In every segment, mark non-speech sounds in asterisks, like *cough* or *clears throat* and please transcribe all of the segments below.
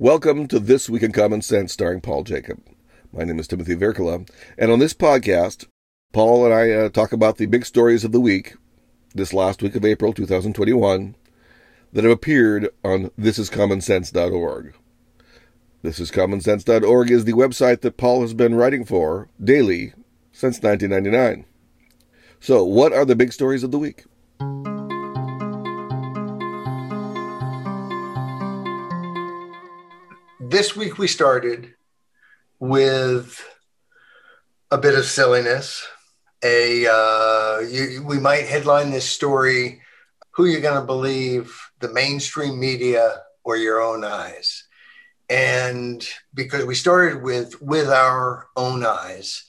Welcome to This Week in Common Sense, starring Paul Jacob. My name is Timothy Virkkala, and on this podcast, Paul and I uh, talk about the big stories of the week, this last week of April 2021, that have appeared on thisiscommonsense.org. Thisiscommonsense.org is the website that Paul has been writing for daily since 1999. So, what are the big stories of the week? This week we started with a bit of silliness. A uh, you, we might headline this story: "Who you're going to believe, the mainstream media or your own eyes?" And because we started with with our own eyes,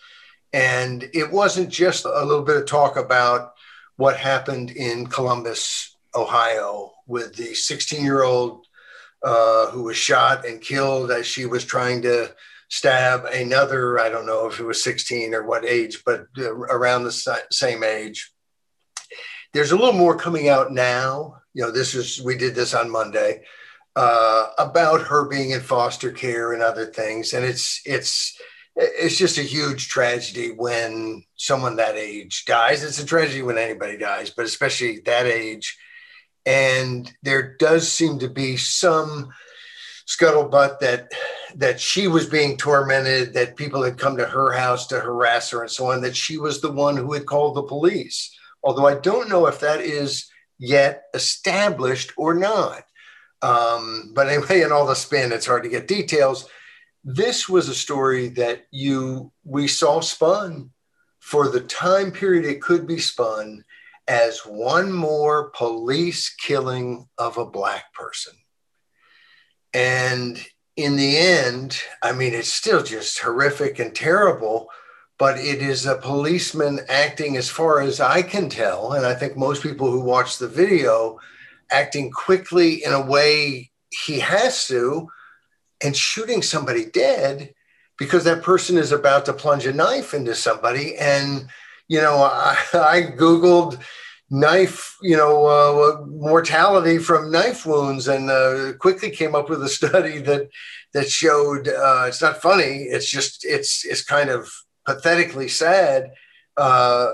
and it wasn't just a little bit of talk about what happened in Columbus, Ohio, with the 16 year old uh, who was shot and killed as she was trying to stab another, I don't know if it was 16 or what age, but uh, around the same age. There's a little more coming out now. You know, this is, we did this on Monday uh, about her being in foster care and other things. And it's, it's, it's just a huge tragedy when someone that age dies. It's a tragedy when anybody dies, but especially that age and there does seem to be some scuttlebutt that that she was being tormented that people had come to her house to harass her and so on that she was the one who had called the police. Although i don't know if that is yet established or not. Um, but anyway in all the spin it's hard to get details. This was a story that you we saw spun for the time period it could be spun as one more police killing of a black person. And in the end, I mean, it's still just horrific and terrible, but it is a policeman acting, as far as I can tell, and I think most people who watch the video, acting quickly in a way he has to, and shooting somebody dead because that person is about to plunge a knife into somebody. And, you know, I, *laughs* I Googled knife, you know, uh, mortality from knife wounds, and uh, quickly came up with a *laughs* study that that showed uh, it's not funny. It's just it's it's kind of pathetically sad. Uh,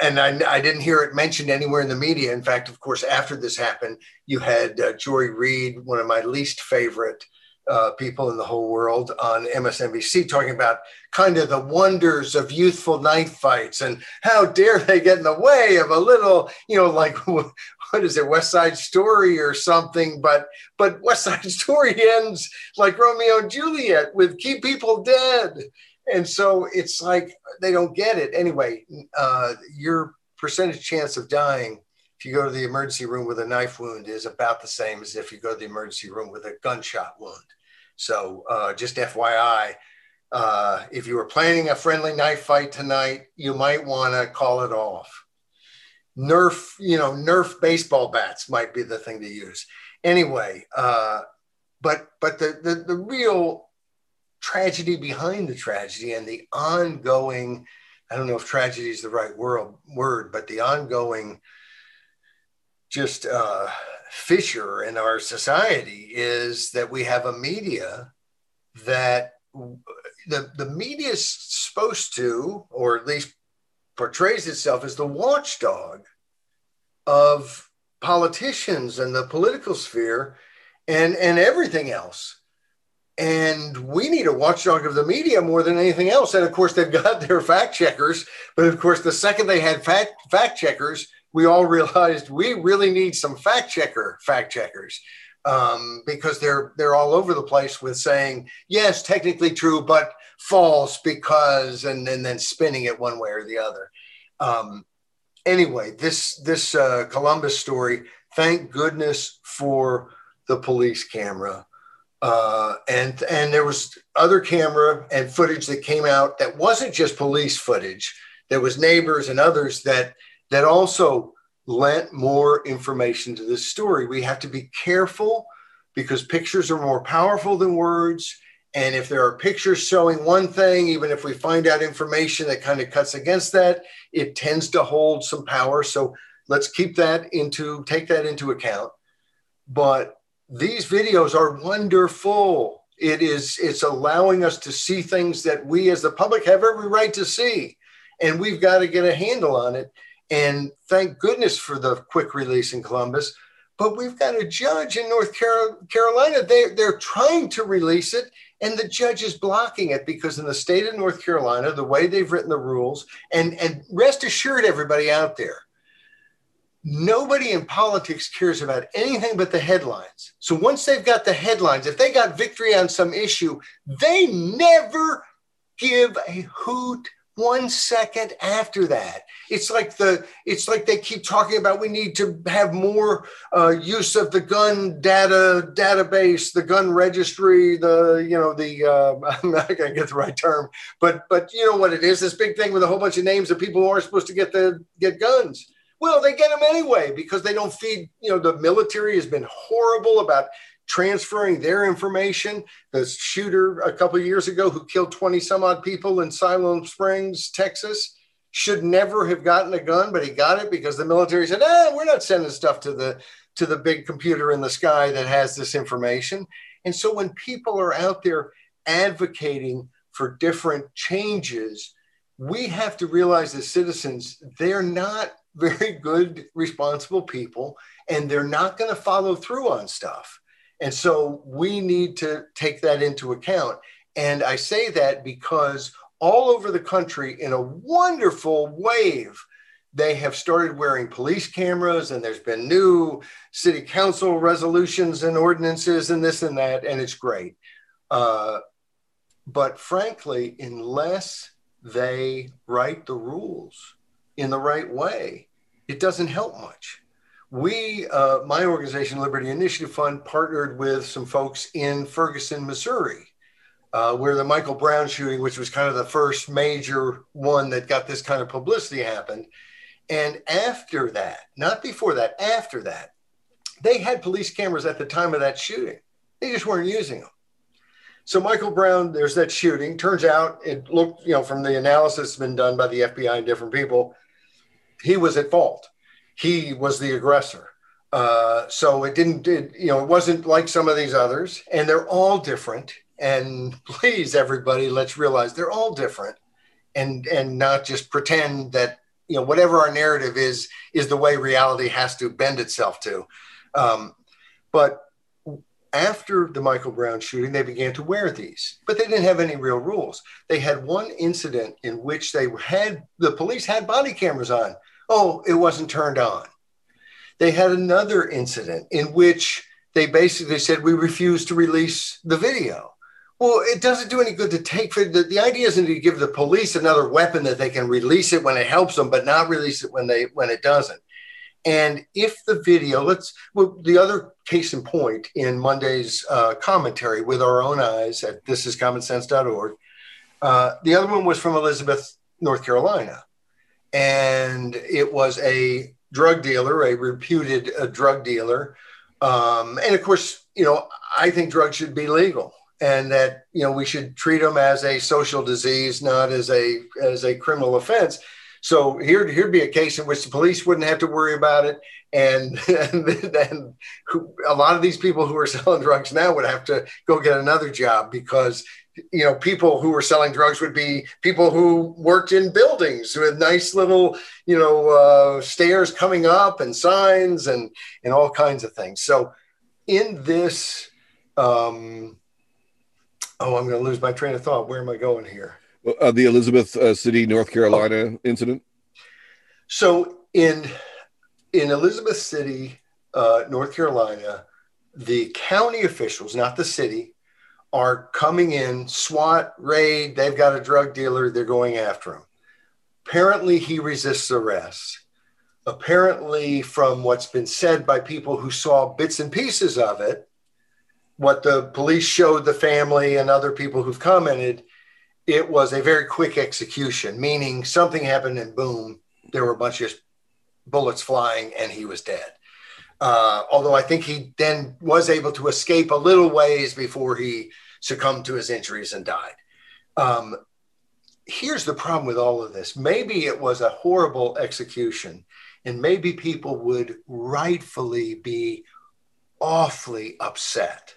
and I, I, didn't hear it mentioned anywhere in the media. In fact, of course, after this happened, you had uh, Joy Reid, one of my least favorite uh, people in the whole world on MSNBC talking about kind of the wonders of youthful knife fights and how dare they get in the way of a little, you know, like *laughs* what is it, West Side Story or something? But but West Side *laughs* Story ends like Romeo and Juliet with keep people dead, and so it's like they don't get it anyway. Uh, your percentage chance of dying if you go to the emergency room with a knife wound is about the same as if you go to the emergency room with a gunshot wound. So uh, just FYI, uh, if you were planning a friendly knife fight tonight, you might want to call it off. Nerf, you know, Nerf baseball bats might be the thing to use. Anyway, uh, but but the, the the real tragedy behind the tragedy and the ongoing, I don't know if tragedy is the right word, word, but the ongoing just uh, fissure in our society is that we have a media that the, the media is supposed to, or at least portrays itself as the watchdog of politicians and the political sphere and, and everything else. And we need a watchdog of the media more than anything else. And of course, they've got their fact checkers. But of course, the second they had fact, fact checkers, we all realized we really need some fact checker fact checkers um, because they're they're all over the place with saying yes, technically true, but false because, and, and then spinning it one way or the other. Um, anyway, this this uh, Columbus story. Thank goodness for the police camera. Uh, and and there was other camera and footage that came out that wasn't just police footage. There was neighbors and others that that also lent more information to this story. We have to be careful because pictures are more powerful than words. And if there are pictures showing one thing, even if we find out information that kind of cuts against that, it tends to hold some power. So let's keep that into, take that into account. But these videos are wonderful. It is it's allowing us to see things that we as the public have every right to see. And we've got to get a handle on it. And thank goodness for the quick release in Columbus. But we've got a judge in North Carolina. They, they're trying to release it, and the judge is blocking it because in the state of North Carolina, the way they've written the rules, and, and rest assured, everybody out there, nobody in politics cares about anything but the headlines. So once they've got the headlines, if they got victory on some issue, they never give a hoot one second after that. It's like the it's like they keep talking about we need to have more uh, use of the gun data database the gun registry the you know the uh, i'm not going to get the right term but but you know what it is? This big thing with a whole bunch of names of people who aren't supposed to get the get guns. Well they get them anyway because they don't feed you know the military has been horrible about transferring their information. The shooter a couple years ago who killed 20 some odd people in Siloam Springs, Texas, should never have gotten a gun, but he got it because the military said, "Ah, we're not sending stuff to the to the big computer in the sky that has this information." And so when people are out there advocating for different changes, we have to realize as citizens, they're not very good, responsible people, and they're not going to follow through on stuff. And so we need to take that into account. And I say that because all over the country, in a wonderful wave, they have started wearing police cameras, and there's been new city council resolutions and ordinances, and this and that, and it's great. Uh, but frankly, unless they write the rules in the right way, it doesn't help much we, uh, my organization, Liberty Initiative Fund, partnered with some folks in Ferguson, Missouri, uh, where the Michael Brown shooting, which was kind of the first major one that got this kind of publicity, happened. And after that, not before that, after that, they had police cameras at the time of that shooting. They just weren't using them. So Michael Brown, there's that shooting. Turns out it looked, you know, from the analysis been done by the FBI and different people, he was at fault he was the aggressor. Uh, so it didn't, it, you know, it wasn't like some of these others, and they're all different. And please, everybody, let's realize they're all different, and and not just pretend that you know whatever our narrative is is the way reality has to bend itself to. Um, but after the Michael Brown shooting, they began to wear these, but they didn't have any real rules. They had one incident in which they had the police had body cameras on oh, it wasn't turned on. They had another incident in which they basically said, we refuse to release the video. Well, it doesn't do any good to take for the, the idea isn't to give the police another weapon that they can release it when it helps them, but not release it when they when it doesn't. And if the video, let's well, the other case in point in Monday's uh, commentary with our own eyes at thisiscommonsense.org, uh, the other one was from Elizabeth, North Carolina and it was a drug dealer, a reputed a drug dealer. Um, and of course, you know, I think drugs should be legal and that, you know, we should treat them as a social disease, not as a, as a criminal offense. So here, here'd be a case in which the police wouldn't have to worry about it. And, *laughs* and, and a lot of these people who are selling drugs now would have to go get another job because you know, people who were selling drugs would be people who worked in buildings with nice little, you know, uh, stairs coming up and signs and and all kinds of things. So, in this, um, oh, I'm going to lose my train of thought. Where am I going here? Uh, the Elizabeth uh, City, North Carolina oh. incident. So in in Elizabeth City, uh, North Carolina, the county officials, not the city, are coming in, SWAT, raid, they've got a drug dealer, they're going after him. Apparently, he resists arrest. Apparently, from what's been said by people who saw bits and pieces of it, what the police showed the family and other people who've commented, it was a very quick execution, meaning something happened and boom, there were a bunch of bullets flying and he was dead. Uh, although I think he then was able to escape a little ways before he succumbed to his injuries and died. Um, here's the problem with all of this maybe it was a horrible execution, and maybe people would rightfully be awfully upset.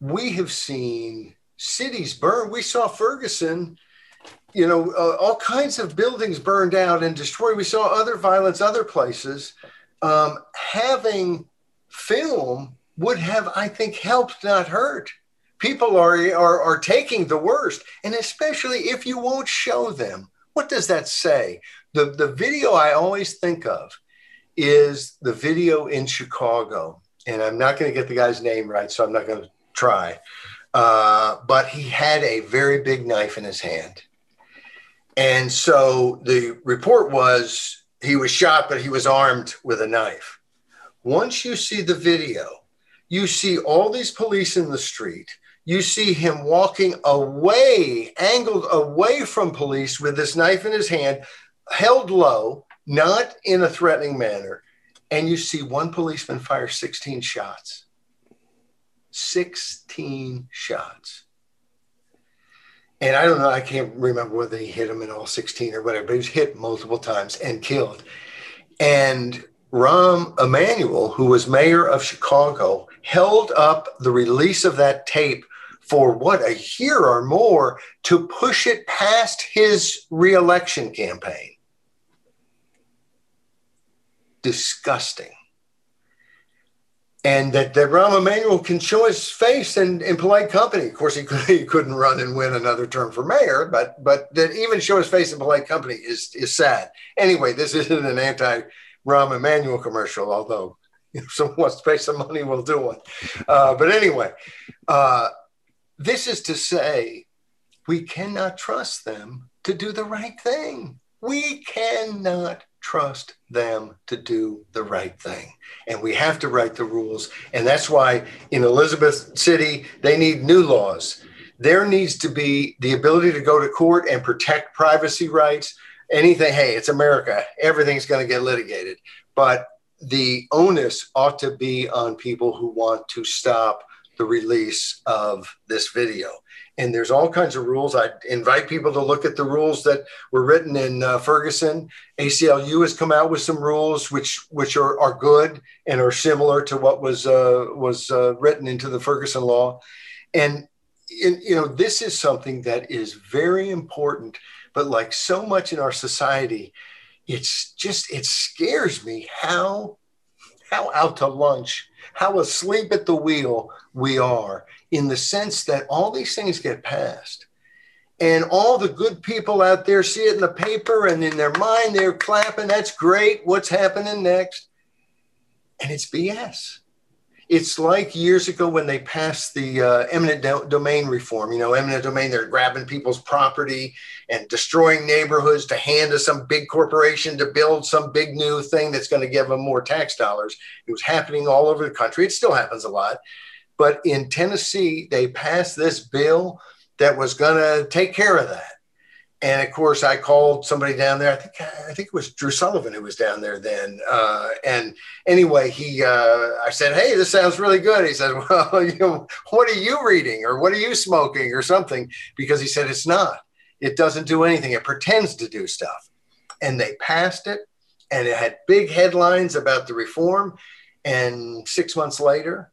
we have seen cities burn. We saw Ferguson, you know, uh, all kinds of buildings burned out and destroyed. We saw other violence other places. Um, having film would have, I think, helped, not hurt. People are, are, are taking the worst, and especially if you won't show them. What does that say? The, the video I always think of is the video in Chicago. And I'm not going to get the guy's name right, so I'm not going to try. Uh, but he had a very big knife in his hand. And so the report was he was shot, but he was armed with a knife. Once you see the video, you see all these police in the street. You see him walking away, angled away from police with this knife in his hand, held low, not in a threatening manner. And you see one policeman fire 16 shots. 16 shots. And I don't know, I can't remember whether he hit him in all 16 or whatever, but he was hit multiple times and killed. And Rahm Emanuel, who was mayor of Chicago, held up the release of that tape for what a year or more to push it past his reelection campaign. Disgusting and that, that Rahm Emanuel can show his face in, in polite company. Of course, he, *laughs* could, couldn't run and win another term for mayor, but but that even show his face in polite company is is sad. Anyway, this *laughs* isn't an anti Rahm Emanuel commercial, although *laughs* if someone wants to pay some money, we'll do one. Uh, but anyway, uh, this is to say we cannot trust them to do the right thing. We cannot trust them to do the right thing. And we have to write the rules. And that's why in Elizabeth City, they need new laws. There needs to be the ability to go to court and protect privacy rights. Anything, hey, it's America, everything's going to get litigated. But the onus ought to be on people who want to stop the release of this video and there's all kinds of rules. I invite people to look at the rules that were written in uh, Ferguson. ACLU has come out with some rules which which are, are good and are similar to what was uh, was uh, written into the Ferguson law. And in, you know this is something that is very important. But like so much in our society, it's just it scares me how how out to lunch, how asleep at the wheel we are in the sense that all these things get passed. And all the good people out there see it in the paper and in their mind they're clapping. That's great. What's happening next? And it's BS. It's like years ago when they passed the uh, eminent do- domain reform. You know, eminent domain, they're grabbing people's property and destroying neighborhoods to hand to some big corporation to build some big new thing that's going to give them more tax dollars. It was happening all over the country. It still happens a lot. But in Tennessee, they passed this bill that was going to take care of that. And of course, I called somebody down there. I think I think it was Drew Sullivan who was down there then. Uh, and anyway, he uh, I said, "Hey, this sounds really good." He said, *laughs* "Well, you know, what are you reading, or what are you smoking, or something?" Because he said it's not. It doesn't do anything. It pretends to do stuff. And they passed it, and it had big headlines about the reform. And six months later,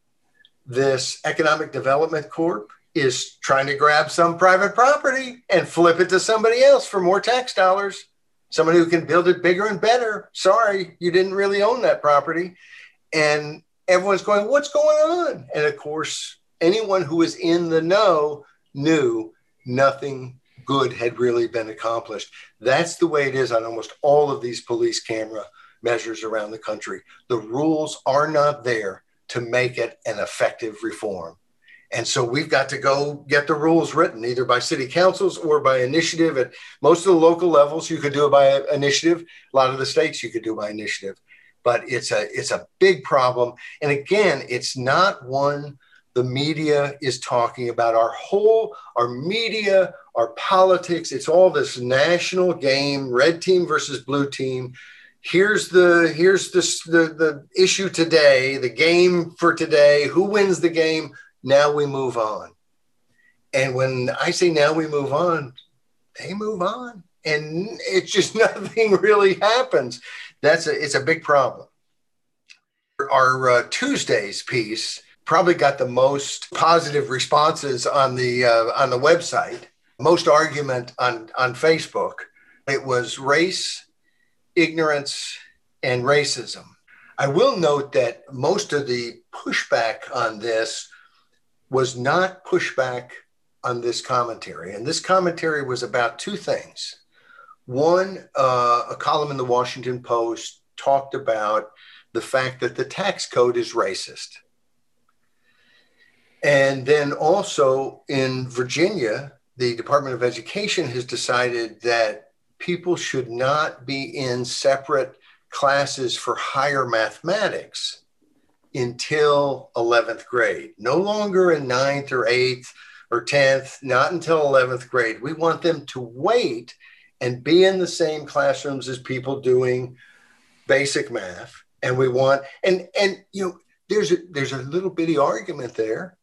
this economic development corp is trying to grab some private property and flip it to somebody else for more tax dollars. Someone who can build it bigger and better. Sorry you didn't really own that property. And everyone's going what's going on? And of course anyone who was in the know knew nothing good had really been accomplished. That's the way it is on almost all of these police camera measures around the country. The rules are not there to make it an effective reform. And so we've got to go get the rules written either by city councils or by initiative. At most of the local levels, you could do it by initiative. A lot of the states, you could do by initiative. But it's a it's a big problem. And again, it's not one the media is talking about. Our whole our media, our politics. It's all this national game: red team versus blue team here's the here's the, the the issue today the game for today who wins the game? Now we move on. And when i say now we move on they move on. And it's just *laughs* nothing really happens. That's a it's a big problem. Our uh, tuesday's piece probably got the most positive responses on the uh, on the website, most argument on on Facebook. It was race, ignorance, and racism. I will note that most of the pushback on this was not pushback on this commentary, and this commentary was about two things. One, uh, a column in the Washington Post talked about the fact that the tax code is racist and then also in Virginia, the Department of Education has decided that people should not be in separate classes for higher mathematics until 11th grade. No longer in ninth or eighth or 10th, not until 11th grade. We want them to wait and be in the same classrooms as people doing basic math. And we want, and, and, you know, there's a, there's a little bitty argument there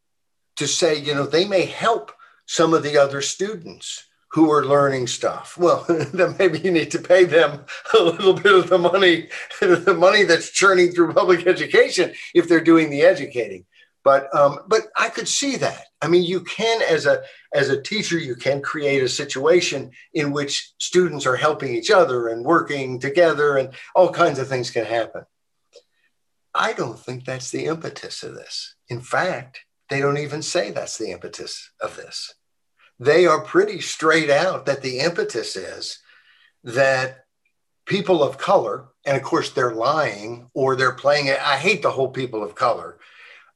to say, you know, they may help some of the other students who are learning stuff. Well, *laughs* then maybe you need to pay them a little bit of the money, *laughs* the money that's churning through public education if they're doing the educating. But um, but I could see that. I mean, you can as a as a teacher, you can create a situation in which students are helping each other and working together, and all kinds of things can happen. I don't think that's the impetus of this. In fact, they don't even say that's the impetus of this. They are pretty straight out that the impetus is that people of color, and of course they're lying or they're playing it. I hate the whole people of color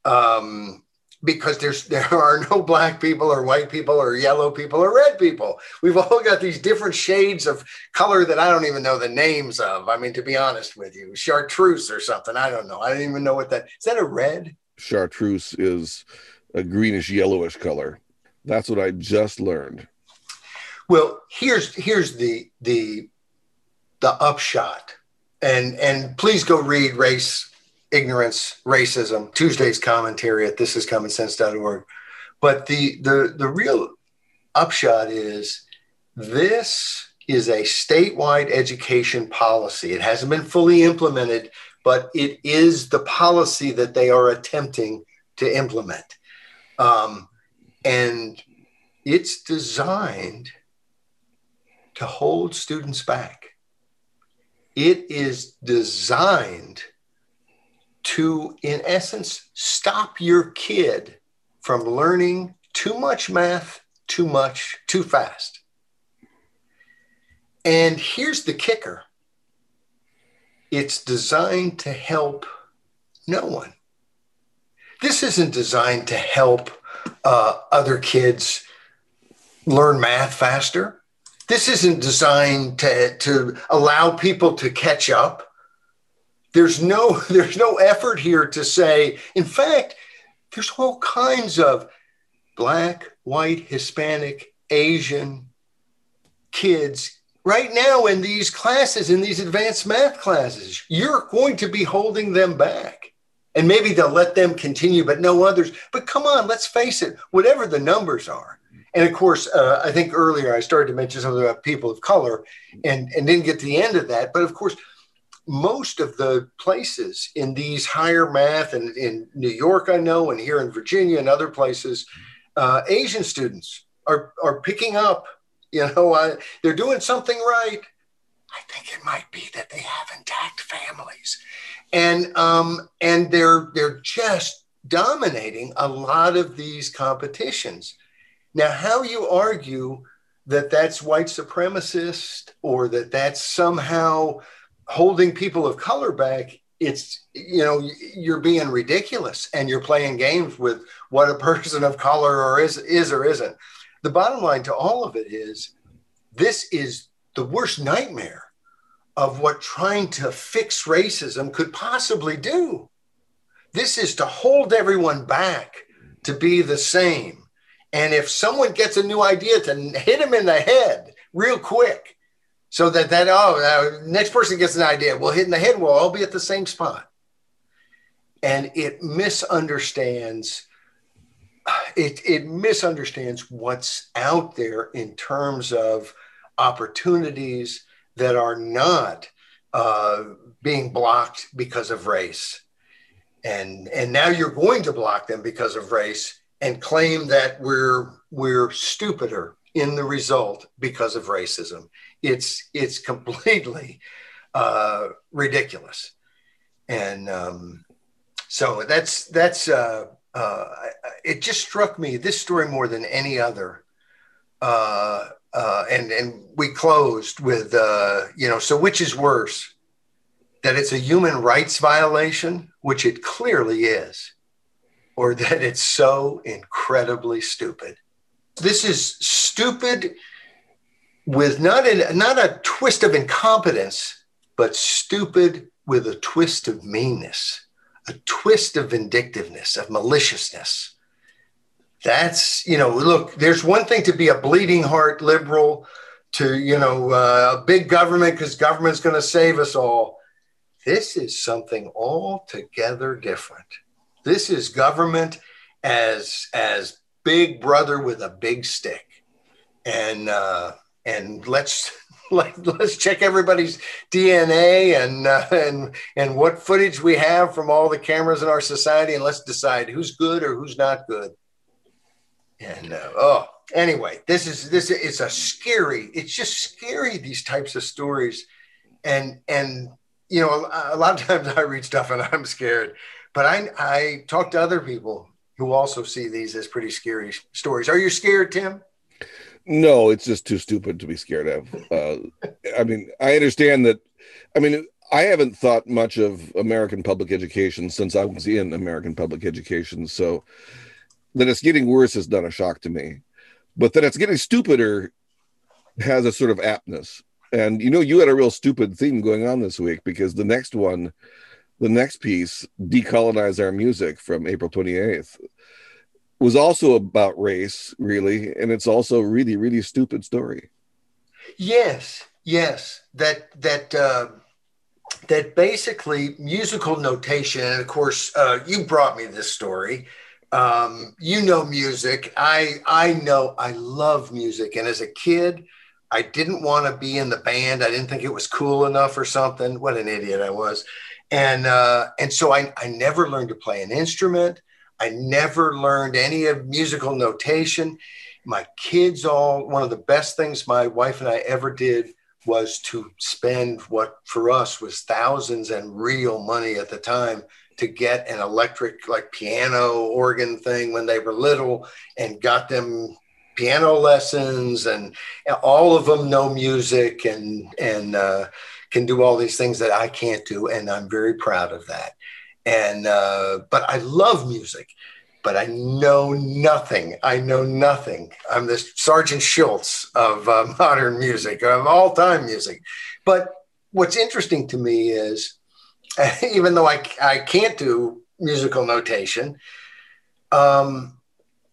um, because there's *laughs* there are no black people or white people or yellow people or red people. We've all got these different shades of color that I don't even know the names of. I mean, to be honest with you, chartreuse or something. I don't know. I don't even know what that is. That a red? chartreuse is a greenish yellowish color. That's what I just learned. Well, here's here's the the the upshot. And and please go read Race, Ignorance, Racism, Tuesday's commentary at thisiscommonsense.org. But the the the real upshot is this is a statewide education policy. It hasn't been fully implemented but it is the policy that they are attempting to implement. Um, and it's designed to hold students back. It is designed to, in essence, stop your kid from learning too much math, too much, too fast. And here's the kicker it's designed to help no one. This isn't designed to help uh, other kids learn math faster. This isn't designed to, to allow people to catch up. There's no, *laughs* there's no effort here to say, in fact, there's all kinds of black, white, Hispanic, Asian kids right now in these classes, in these advanced math classes, you're going to be holding them back. And maybe they'll let them continue, but no others. But come on, let's face it, whatever the numbers are. And of course, uh, I think earlier I started to mention something about people of color and, and didn't get to the end of that. But of course, most of the places in these higher math and in New York, I know, and here in Virginia and other places, uh, Asian students are, are picking up you know, they're doing something right. I think it might be that they have intact families, and um, and they're they're just dominating a lot of these competitions. Now, how you argue that that's white supremacist or that that's somehow holding people of color back it's you know you're being ridiculous and you're playing games with what a person of color or is is or isn't the bottom line to all of it is this is the worst nightmare of what trying to fix racism could possibly do. This is to hold everyone back to be the same. And if someone gets a new idea, to hit them in the head real quick so that that, oh, next person gets an idea, we'll hit in the head, we'll all be at the same spot. And it misunderstands it, it misunderstands what's out there in terms of opportunities that are not uh, being blocked because of race. and and now you're going to block them because of race and claim that we're we're stupider in the result because of racism. It's it's completely uh, ridiculous, and um, so that's that's uh, uh, it. Just struck me this story more than any other. Uh, uh, and and we closed with uh, you know so which is worse that it's a human rights violation which it clearly is or that it's so incredibly stupid? This is stupid with not in not a twist of incompetence but stupid with a twist of meanness a twist of vindictiveness of maliciousness that's you know look there's one thing to be a bleeding heart liberal to you know uh, a big government because government's going to save us all. This is something altogether different. This is government as as big brother with a big stick. And uh and let's *laughs* let, let's check everybody's dna and uh, and and what footage we have from all the cameras in our society and let's decide who's good or who's not good and uh, oh, anyway, this is this it's a scary. It's just scary these types of stories, and and you know a, a lot of times I read stuff and I'm scared, but I I talk to other people who also see these as pretty scary stories. Are you scared, Tim? No, it's just too stupid to be scared of. Uh, *laughs* I mean, I understand that. I mean, I haven't thought much of American public education since I was in American public education, so that it's getting worse is not a shock to me, but that it's getting stupider has a sort of aptness. And you know, you had a real stupid theme going on this week because the next one, the next piece, Decolonize Our Music from April 28th, was also about race, really. And it's also a really, really stupid story. Yes, yes. That, that, uh, that basically musical notation, and of course, uh, you brought me this story um, you know music. I I know I love music, and as a kid, I didn't want to be in the band. I didn't think it was cool enough or something. What an idiot I was, and uh, and so I I never learned to play an instrument. I never learned any of musical notation. My kids all one of the best things my wife and I ever did was to spend what for us was thousands and real money at the time to get an electric like piano organ thing when they were little and got them piano lessons and all of them know music and and uh, can do all these things that I can't do and I'm very proud of that. And uh, but I love music but I know nothing. I know nothing. I'm the Sergeant Schultz of uh, *laughs* modern music of all time music. But what's interesting to me is *laughs* even though I, I can't do musical notation, um,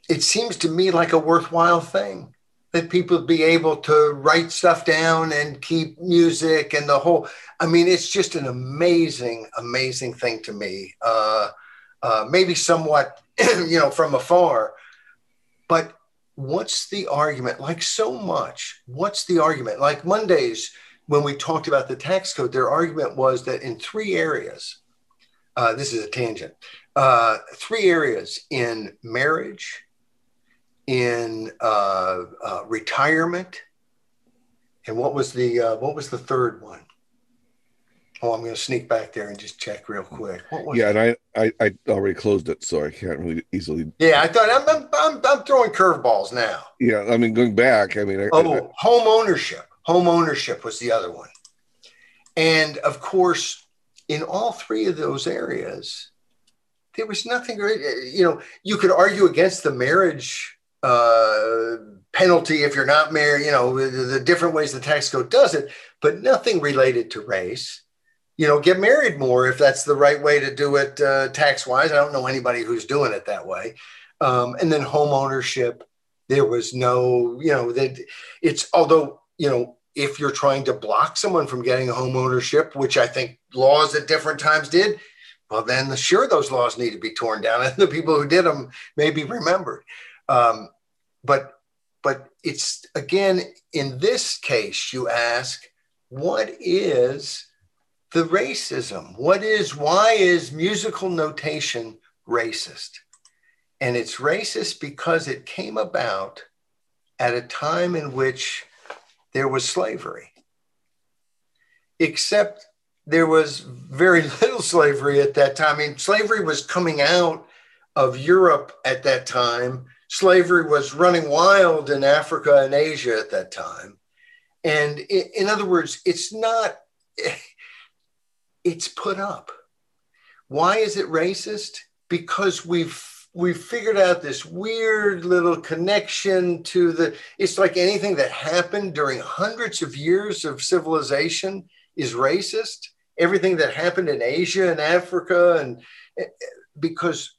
it seems to me like a worthwhile thing that people be able to write stuff down and keep music and the whole. I mean, it's just an amazing, amazing thing to me. Uh, uh, maybe somewhat, *clears throat* you know, from afar, but what's the argument? Like so much, what's the argument? Like Mondays when we talked about the tax code, their argument was that in three areas, uh, this is a tangent, uh, three areas in marriage, in uh, uh retirement, and what was the uh, what was the third one? Oh, I'm going to sneak back there and just check real quick. yeah, and I, I I already closed it, so I can't really easily. Yeah, I thought I'm I'm, I'm, I'm throwing curveballs now. Yeah, I mean going back, I mean. I, oh, I, home ownership. Home ownership was the other one. And of course, in all three of those areas, there was nothing, you know, you could argue against the marriage uh, penalty if you're not married, you know, the, the different ways the tax code does it, but nothing related to race. You know, get married more if that's the right way to do it uh, tax wise. I don't know anybody who's doing it that way. Um, and then home ownership, there was no, you know, that it's although, you know, if you're trying to block someone from getting a home ownership, which I think laws at different times did, well, then sure, those laws need to be torn down, *laughs* and the people who did them may be remembered. Um, but but it's again in this case, you ask, what is the racism. What is, why is musical notation racist? And it's racist because it came about at a time in which there was slavery. Except there was very *laughs* little slavery at that time. I mean, slavery was coming out of Europe at that time. Slavery was running wild in Africa and Asia at that time. And in other words, it's not, *laughs* it's put up. Why is it racist? Because we've we've figured out this weird little connection to the it's like anything that happened during hundreds of years of civilization is racist everything that happened in asia and africa and eh, because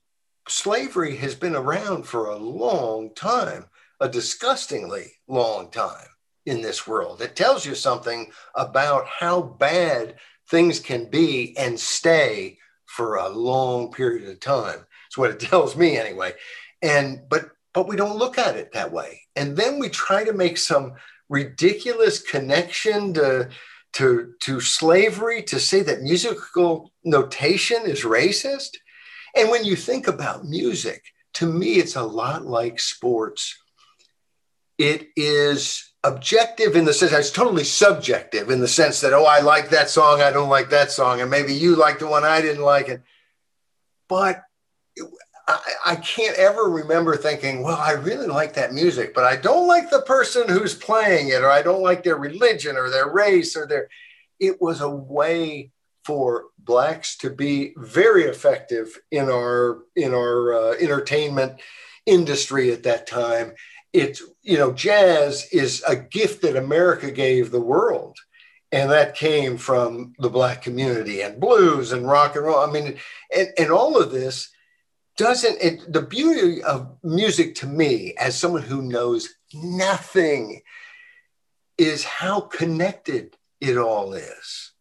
slavery has been around for a long time a disgustingly long time in this world it tells you something about how bad things can be and stay for a long period of time. It's what it *laughs* tells me anyway. And but but we don't look at it that way. And then we try to make some ridiculous connection to to to slavery to say that musical notation is racist. And when you think about music, to me it's a lot like sports. It is objective in the sense it's totally subjective in the sense that oh i like that song i don't like that song and maybe you like the one i didn't like it but I, I can't ever remember thinking well i really like that music but i don't like the person who's playing it or i don't like their religion or their race or their it was a way for blacks to be very effective in our in our uh, entertainment industry at that time. It's you know jazz is a gift that america gave the world and that came from the black community and blues and rock and roll. I mean and, and all of this doesn't it the beauty of music to me as someone who knows nothing is how connected it all is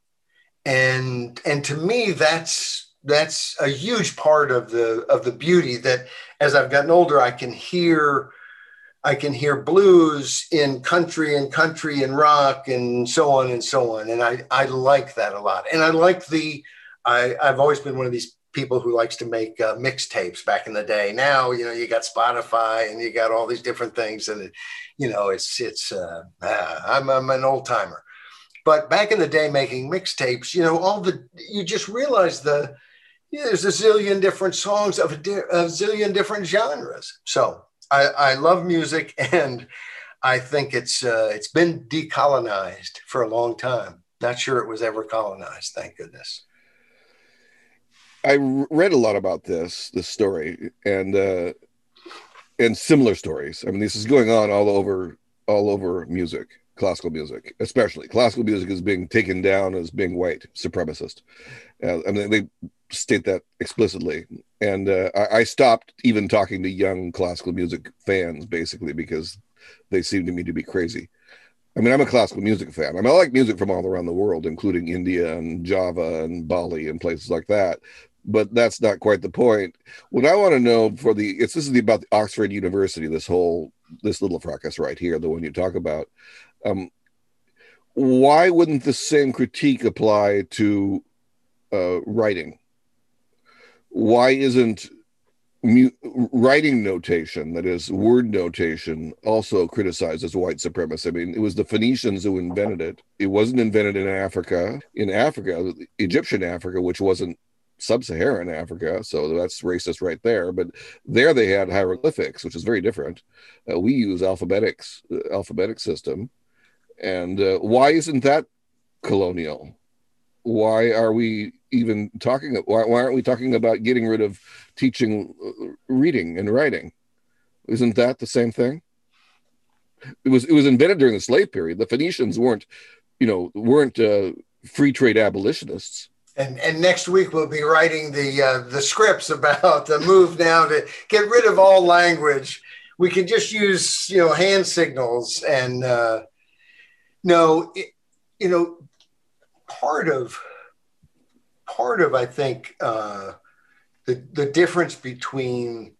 and and to me that's that's a huge part of the of the beauty that as i've gotten older i can hear I can hear blues in country and country and rock and so on and so on. And I, I like that a lot. And I like the, I, I've always been one of these people who likes to make uh, mixtapes back in the day. Now, you know, you got Spotify and you got all these different things and, it, you know, it's, it's, uh, uh, I'm, I'm an old timer. But back in the day, making mixtapes, you know, all the, you just realize the, yeah, there's a zillion different songs of a, di- a zillion different genres. So I, I love music *laughs* and I think it's uh, it's been decolonized for a long time. Not sure it was ever colonized. Thank goodness. I read a lot about this this story and uh, and similar stories. I mean, this is going on all over all over music, classical music, especially classical music is being taken down as being white supremacist. Uh, I mean, they state that explicitly. And uh, I, I, stopped even talking to young classical music fans basically because they seem to me to be crazy. I mean, I'm a classical music fan. I mean, I like music from all around the world, including India and Java and Bali and places like that. But that's not quite the point. What I want to know for the it's this is the, about the Oxford University. This whole this little fracas right here, the one you talk about. Um, why wouldn't the same critique apply to uh, writing? why isn't mu- writing notation, that is word notation, also criticized as white supremacy? I mean, it was the Phoenicians who invented it. It wasn't invented in Africa. In Africa, Egyptian Africa, which wasn't sub-Saharan Africa, so that's racist right there. But there they had hieroglyphics, which is very different. Uh, we use alphabetics, uh, alphabetic system, and uh, why isn't that colonial? Why are we even talking why, why aren't we talking about getting rid of teaching uh, reading and writing isn't that the same thing it was it was invented during the slave period the phoenicians weren't you know weren't uh, free trade abolitionists and, and next week we'll be writing the uh, the scripts about the move now to get rid of all language. We can just use you know hand signals and uh, no it, you know part of part of, I think, uh, the, the difference between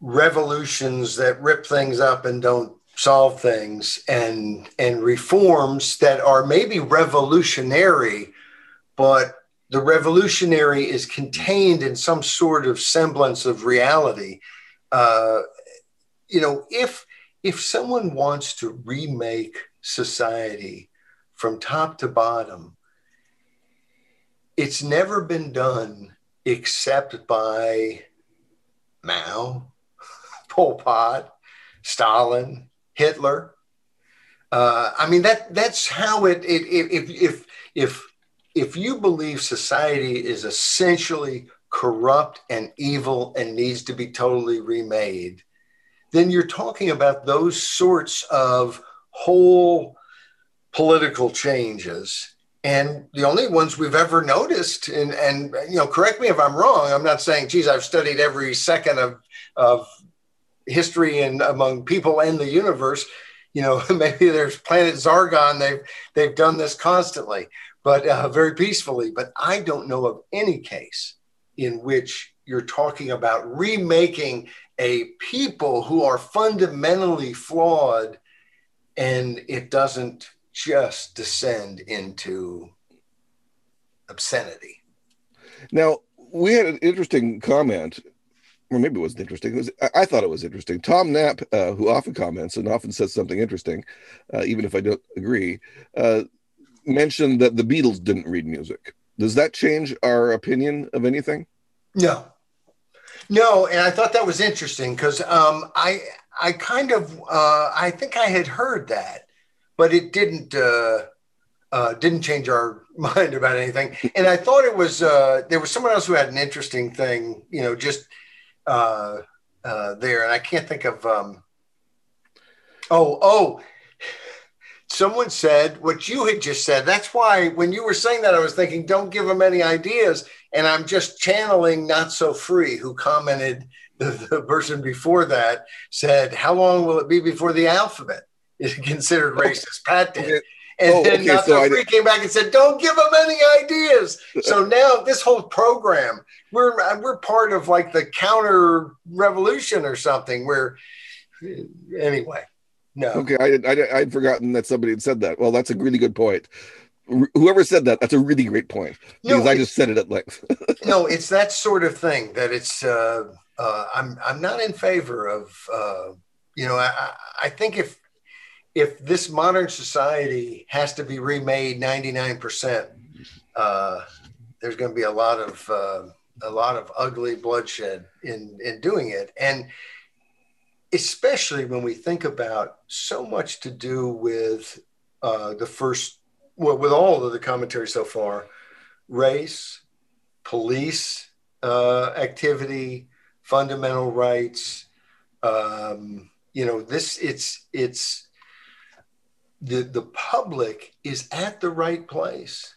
revolutions that rip things up and don't solve things and and reforms that are maybe revolutionary but the revolutionary is contained in some sort of semblance of reality. Uh, you know, if if someone wants to remake society from top to bottom, it's never been done except by Mao, *laughs* Pol Pot, Stalin, Hitler. Uh, I mean that that's how it, it, if if if if you believe society is essentially corrupt and evil and needs to be totally remade, then you're talking about those sorts of whole political changes. And the only ones we've ever noticed, and, and you know, correct me if I'm wrong. I'm not saying, geez, I've studied every second of, of history and among people and the universe. You know, *laughs* maybe there's planet Zargon. They've they've done this constantly, but uh, very peacefully. But I don't know of any case in which you're talking about remaking a people who are fundamentally flawed and it doesn't just descend into obscenity. Now, we had an interesting comment, or maybe it wasn't interesting. It was, I thought it was interesting. Tom Knapp, uh, who often comments and often says something interesting, uh, even if I don't agree, uh, mentioned that the Beatles didn't read music. Does that change our opinion of anything? No, no, and I thought that was interesting because um, I I kind of uh, I think I had heard that, but it didn't uh, uh, didn't change our *laughs* mind about anything. And I thought it was uh, there was someone else who had an interesting thing, you know, just uh, uh, there, and I can't think of. Um, oh, oh, someone said what you had just said. That's why when you were saying that, I was thinking, don't give them any ideas. And I'm just channeling Not So Free, who commented, *laughs* the, the person before that said, How long will it be before the alphabet is *laughs* considered racist? Pat did. And oh, then okay, Not So, so Free came back and said, Don't give them any ideas. *laughs* so now this whole program, we're, we're part of like the counter revolution or something where, anyway. No. Okay, I, I I'd forgotten that somebody had said that. Well, that's a really good point. Whoever said that, that's a really great point because no, I just said it at length. *laughs* no, it's that sort of thing that it's. Uh, uh, I'm I'm not in favor of. Uh, you know, I I think if if this modern society has to be remade 99 percent, uh, there's going to be a lot of uh, a lot of ugly bloodshed in in doing it, and especially when we think about so much to do with uh, the first, well, with all of the commentary so far, race, police uh, activity, fundamental rights. Um, you know, this it's it's the the public is at the right place.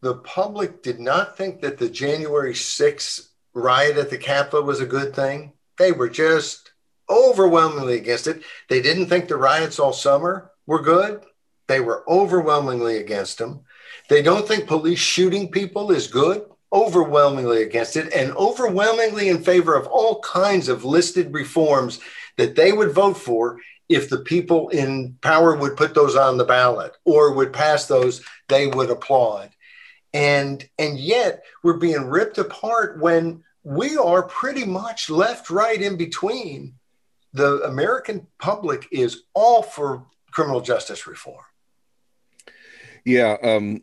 The public did not think that the January 6th riot at the Capitol was a good thing. They were just overwhelmingly against it. They didn't think the riots all summer were good. They were overwhelmingly against them. They don't think police shooting people is good, overwhelmingly against it, and overwhelmingly in favor of all kinds of listed reforms that they would vote for if the people in power would put those on the ballot or would pass those, they would applaud. And and yet we're being ripped apart when we are pretty much left right in between the American public is all for criminal justice reform. Yeah, um,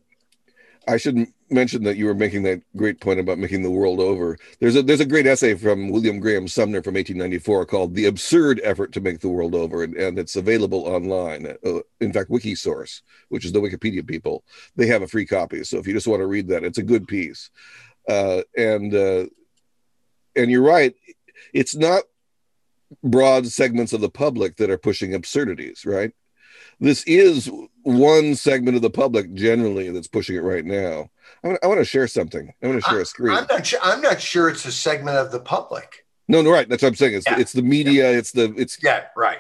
I should mention that you were making that great point about making the world over. There's a there's a great essay from William Graham Sumner from 1894 called "The Absurd Effort to Make the World Over," and, and it's available online. Uh, in fact, WikiSource, which is the Wikipedia people, they have a free copy. So if you just want to read that, it's a good piece. Uh, and uh, and you're right, it's not broad segments of the public that are pushing absurdities, right? This is one segment of the public generally that's pushing it right now. I want, I want to share something. I want to share a screen. I'm not. Sure, I'm not sure it's a segment of the public. No, no, right. That's what I'm saying. It's yeah. it's the media. Yeah. It's the it's yeah, right.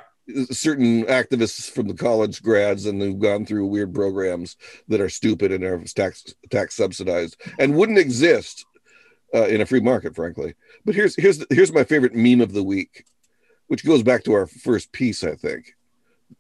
Certain activists from the college grads and who've gone through weird programs that are stupid and are tax tax subsidized and wouldn't exist uh, in a free market, frankly. But here's here's here's my favorite meme of the week which goes back to our first piece, I think.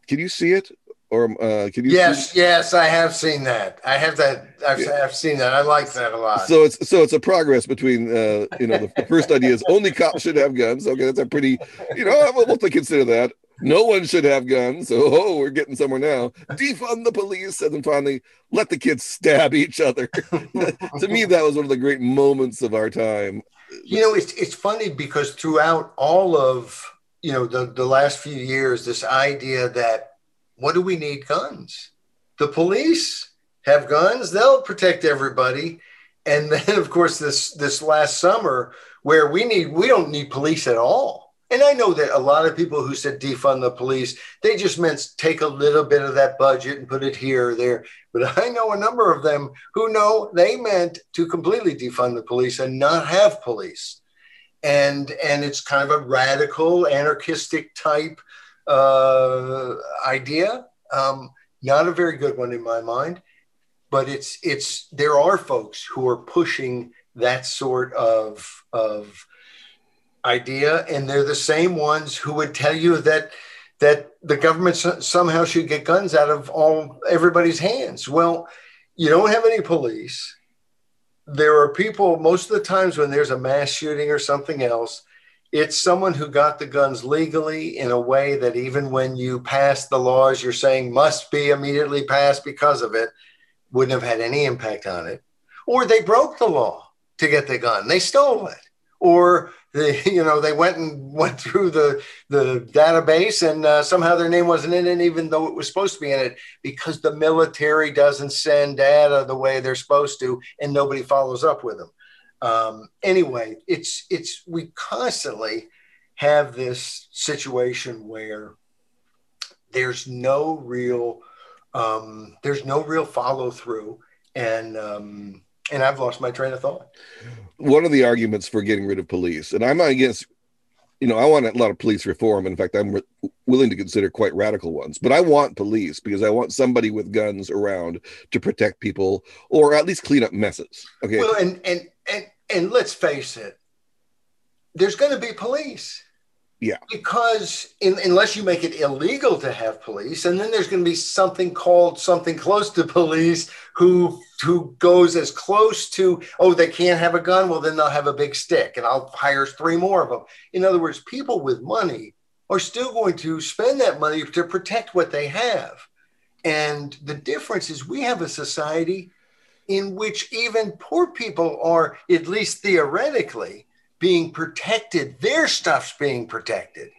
Can you see it? Or uh, can you? Yes, see? yes, I have seen that. I have that. I've, yeah. I've, seen that. I like that a lot. So it's so it's a progress between uh, you know the, the first idea is only cops should have guns. Okay, that's a pretty you know we'll, we'll consider that. No one should have guns. So oh, we're getting somewhere now. Defund the police, and then finally let the kids stab each other. *laughs* to me, that was one of the great moments of our time. You know, it's it's funny because throughout all of you know the the last few years, this idea that what do we need guns? The police have guns, they'll protect everybody. And then of course this this last summer where we need we don't need police at all. And I know that a lot of people who said defund the police, they just meant take a little bit of that budget and put it here or there. But I know a number of them who know they meant to completely defund the police and not have police. And and it's kind of a radical anarchistic type uh, idea. Um, not a very good one in my mind, but it's it's there are folks who are pushing that sort of of idea, and they're the same ones who would tell you that that the government somehow should get guns out of all everybody's hands. Well, you don't have any police. There are people most of the times when there's a mass shooting or something else it's someone who got the guns legally in a way that even when you pass the laws you're saying must be immediately passed because of it wouldn't have had any impact on it. Or they broke the law to get the gun. They stole it. Or they *laughs* you know they went and went through the the database and uh, somehow their name wasn't in it even though it was supposed to be in it because the military doesn't send data the way they're supposed to and nobody follows up with them um, anyway, it's it's we constantly have this situation where there's no real um, there's no real follow through, and um, and I've lost my train of thought. One of the arguments for getting rid of police, and I'm not against, you know, I want a lot of police reform. In fact, I'm re- willing to consider quite radical ones. But I want police because I want somebody with guns around to protect people or at least clean up messes. Okay. Well, and and and and let's face it, there's going to be police. Yeah. Because in, unless you make it illegal to have police, and then there's going to be something called something close to police who who goes as close to oh they can't have a gun, well then they'll have a big stick, and I'll hire three more of them. In other words, people with money are still going to spend that money to protect what they have. And the difference is we have a society in which even poor people are, at least theoretically, being protected. Their stuff's being protected.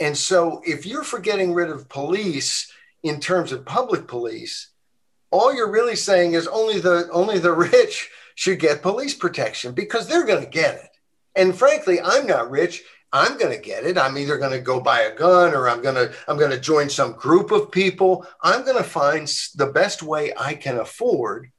And so if you're for getting rid of police in terms of public police, all you're really saying is only the only the *laughs* rich should get police protection because they're going to get it. And frankly, I'm not rich. I'm going to get it. I'm either going to go buy a gun or I'm going to I'm going to join some group of people. I'm going to find the best way I can afford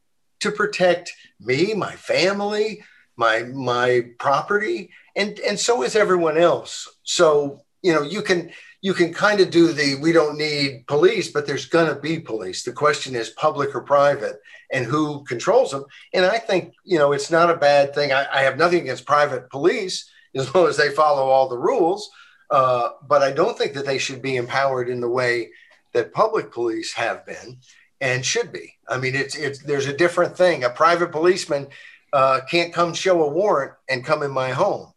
to protect me, my family, my my property, and and so is everyone else. So you know you can you can kind of do the we don't need police, but there's going to be police. The question is public or private, and who controls them. And I think you know it's not a bad thing. I, I have nothing against private police as long as they follow all the rules. Uh, but I don't think that they should be empowered in the way that public police have been and should be. I mean, it's it's there's a different thing. A private policeman uh, can't come show a warrant and come in my home,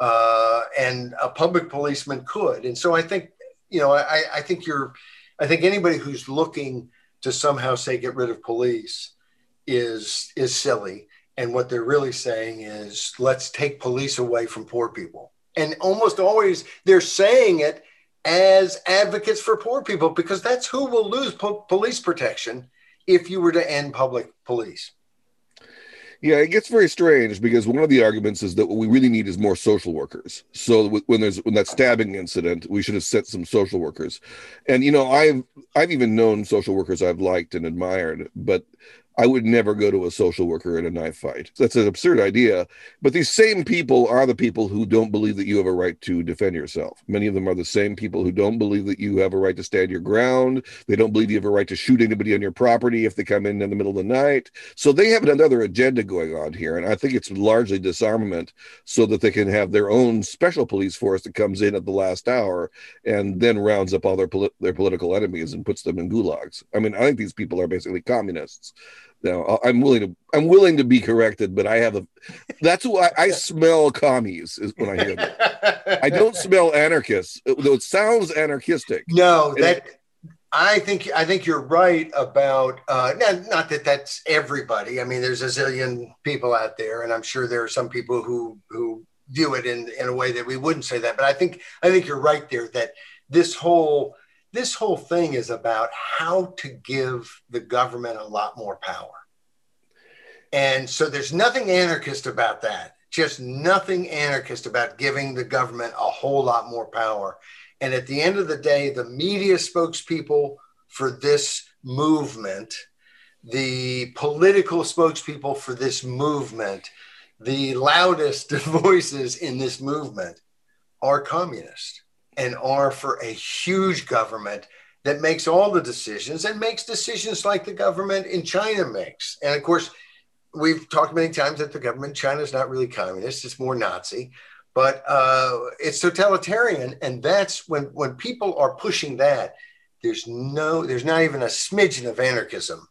uh, and a public policeman could. And so I think, you know, I, I think you're, I think anybody who's looking to somehow say get rid of police is is silly. And what they're really saying is let's take police away from poor people. And almost always they're saying it as advocates for poor people because that's who will lose po- police protection if you were to end public police. Yeah, it gets very strange because one of the arguments is that what we really need is more social workers. So when there's when that stabbing incident, we should have sent some social workers. And you know, I've I've even known social workers I've liked and admired, but I would never go to a social worker in a knife fight. That's an absurd idea. But these same people are the people who don't believe that you have a right to defend yourself. Many of them are the same people who don't believe that you have a right to stand your ground. They don't believe you have a right to shoot anybody on your property if they come in in the middle of the night. So they have another agenda going on here. And I think it's largely disarmament so that they can have their own special police force that comes in at the last hour and then rounds up all their, poli- their political enemies and puts them in gulags. I mean, I think these people are basically communists. Now I'm willing to I'm willing to be corrected, but I have a that's why I, I smell commies is when I hear that. I don't smell anarchists, though it sounds anarchistic. No, that I think I think you're right about uh, not, not that that's everybody. I mean, there's a zillion people out there, and I'm sure there are some people who who view it in in a way that we wouldn't say that. But I think I think you're right there that this whole this whole thing is about how to give the government a lot more power. And so there's nothing anarchist about that. Just nothing anarchist about giving the government a whole lot more power. And at the end of the day, the media spokespeople for this movement, the political spokespeople for this movement, the loudest *laughs* voices in this movement are communist and are for a huge government that makes all the decisions and makes decisions like the government in China makes. And of course, we've talked many times that the government in China is not really communist, it's more Nazi, but uh, it's totalitarian. And that's when, when people are pushing that, there's no, there's not even a smidgen of anarchism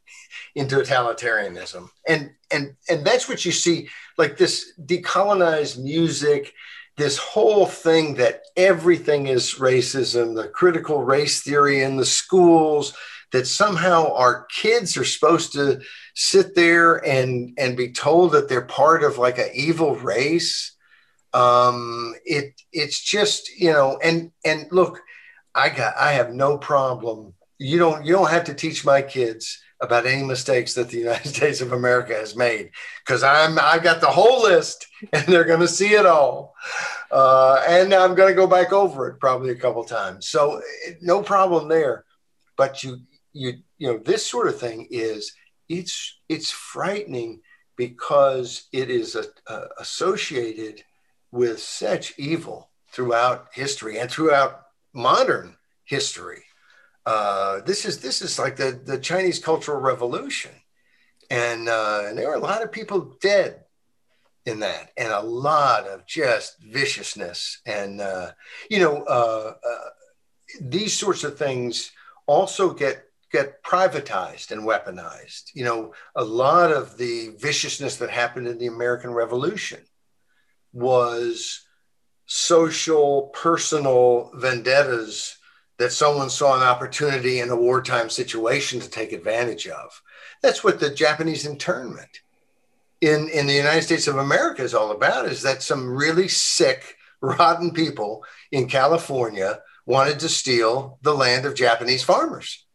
in totalitarianism. And, and, and that's what you see, like this decolonized music, this whole thing that everything is racism, the critical race theory in the schools, that somehow our kids are supposed to sit there and and be told that they're part of like an evil race. Um, it it's just you know, and and look, I got I have no problem. You don't you don't have to teach my kids about any mistakes that the United *laughs* States of America has made because I'm I've got the whole list *laughs* and they're going to see it all, uh, and I'm going to go back over it probably a couple times. So no problem there, but you you you know this sort of thing is it's it's frightening because it is a, a associated with such evil throughout history and throughout modern history uh, this is this is like the the Chinese Cultural Revolution, and uh, and there are a lot of people dead in that, and a lot of just viciousness, and uh, you know uh, uh, these sorts of things also get get privatized and weaponized. You know, a lot of the viciousness that happened in the American Revolution was social, personal vendettas that someone saw an opportunity in a wartime situation to take advantage of. That's what the Japanese internment in, in the United States of America is all about is that some really sick, rotten people in California wanted to steal the land of Japanese farmers.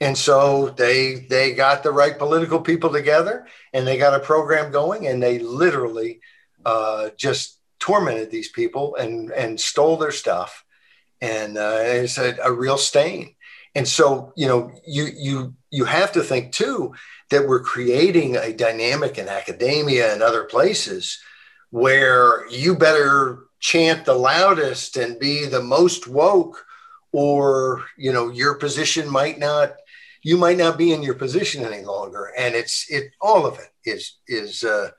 And so they they got the right political people together and they got a program going and they literally uh, just tormented these people and and stole their stuff and uh, it's a, a real stain. And so, you know, you you you have to think too that we're creating a dynamic in academia and other places where you better chant the loudest and be the most woke or you know your position might not you might not be in your position any longer and it's it all of it is is uh,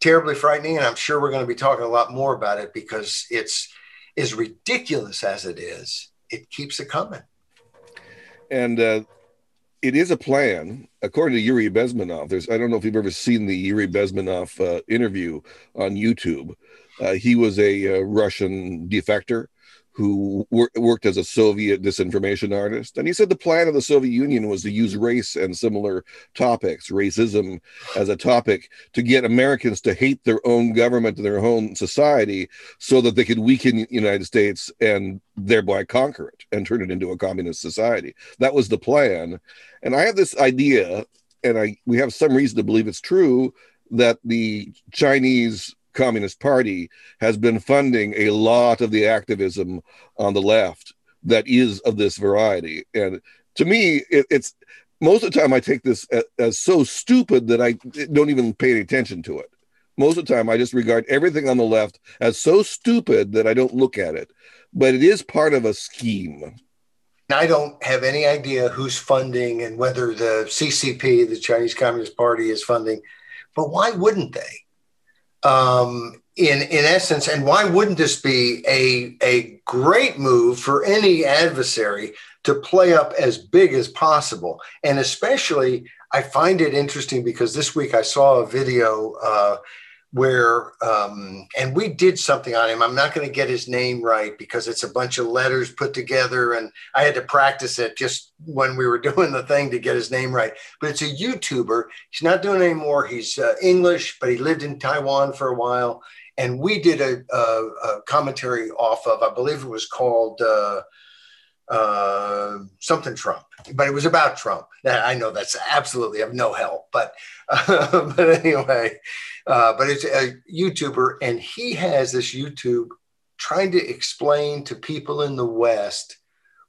terribly frightening and i'm sure we're going to be talking a lot more about it because it's as ridiculous as it is, it keeps it coming. And uh, it is a plan, according to Yuri Bezmenov. There's I don't know if you've ever seen the Yuri Bezmenov uh, interview on YouTube. Uh, he was a uh, Russian defector who wor- worked as a Soviet disinformation artist. And he said the plan of the Soviet Union was to use race and similar topics, racism as a topic, to get Americans to hate their own government and their own society so that they could weaken the United States and thereby conquer it and turn it into a communist society. That was the plan. And I have this idea, and I we have some reason to believe it's true, that the Chinese Communist Party has been funding a lot of the activism on the left that is of this variety. And to me, it, it's most of the time I take this as, as, so stupid that I don't even pay any attention to it. Most of the time I just regard everything on the left as so stupid that I don't look at it. But it is part of a scheme. I don't have any idea who's funding and whether the CCP, the Chinese Communist Party, is funding, but why wouldn't they? Um, in in essence, and why wouldn't this be a a great move for any adversary to play up as big as possible? And especially, I find it interesting because this week I saw a video. Uh, where um, and we did something on him. I'm not going to get his name right because it's a bunch of letters put together and i had to practice it just when we were *laughs* doing the thing to get his name right. But it's a youtuber. He's not doing anymore. He's uh, english but he lived in taiwan for a while. And we did a, a, a commentary off of i believe it was called uh, uh, something Trump, but it was about Trump. I know that's absolutely of no help, but uh, *laughs* but anyway, uh, but it's a YouTuber, and he has this YouTube trying to explain to people in the West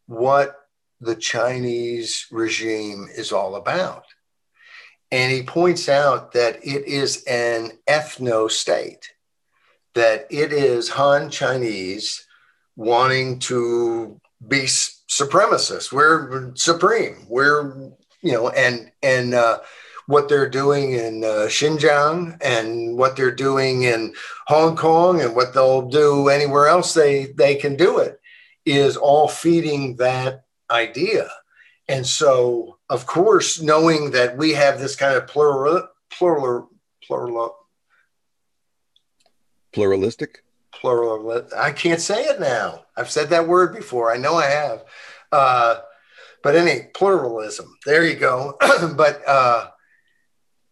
what the Chinese regime is all about. And he points out that it is an ethno state, that it is Han Chinese wanting to be supremacists. We're supreme. We're you know, and and uh, what they're doing in uh, Xinjiang and what they're doing in Hong Kong and what they'll do anywhere else they they can do it is all feeding that idea. And so, of course, knowing that we have this kind of plural, plural, plural, pluralistic plural. I can't say it now. I've said that word before. I know I have. Uh, but any pluralism, there you go. *clears throat* but uh,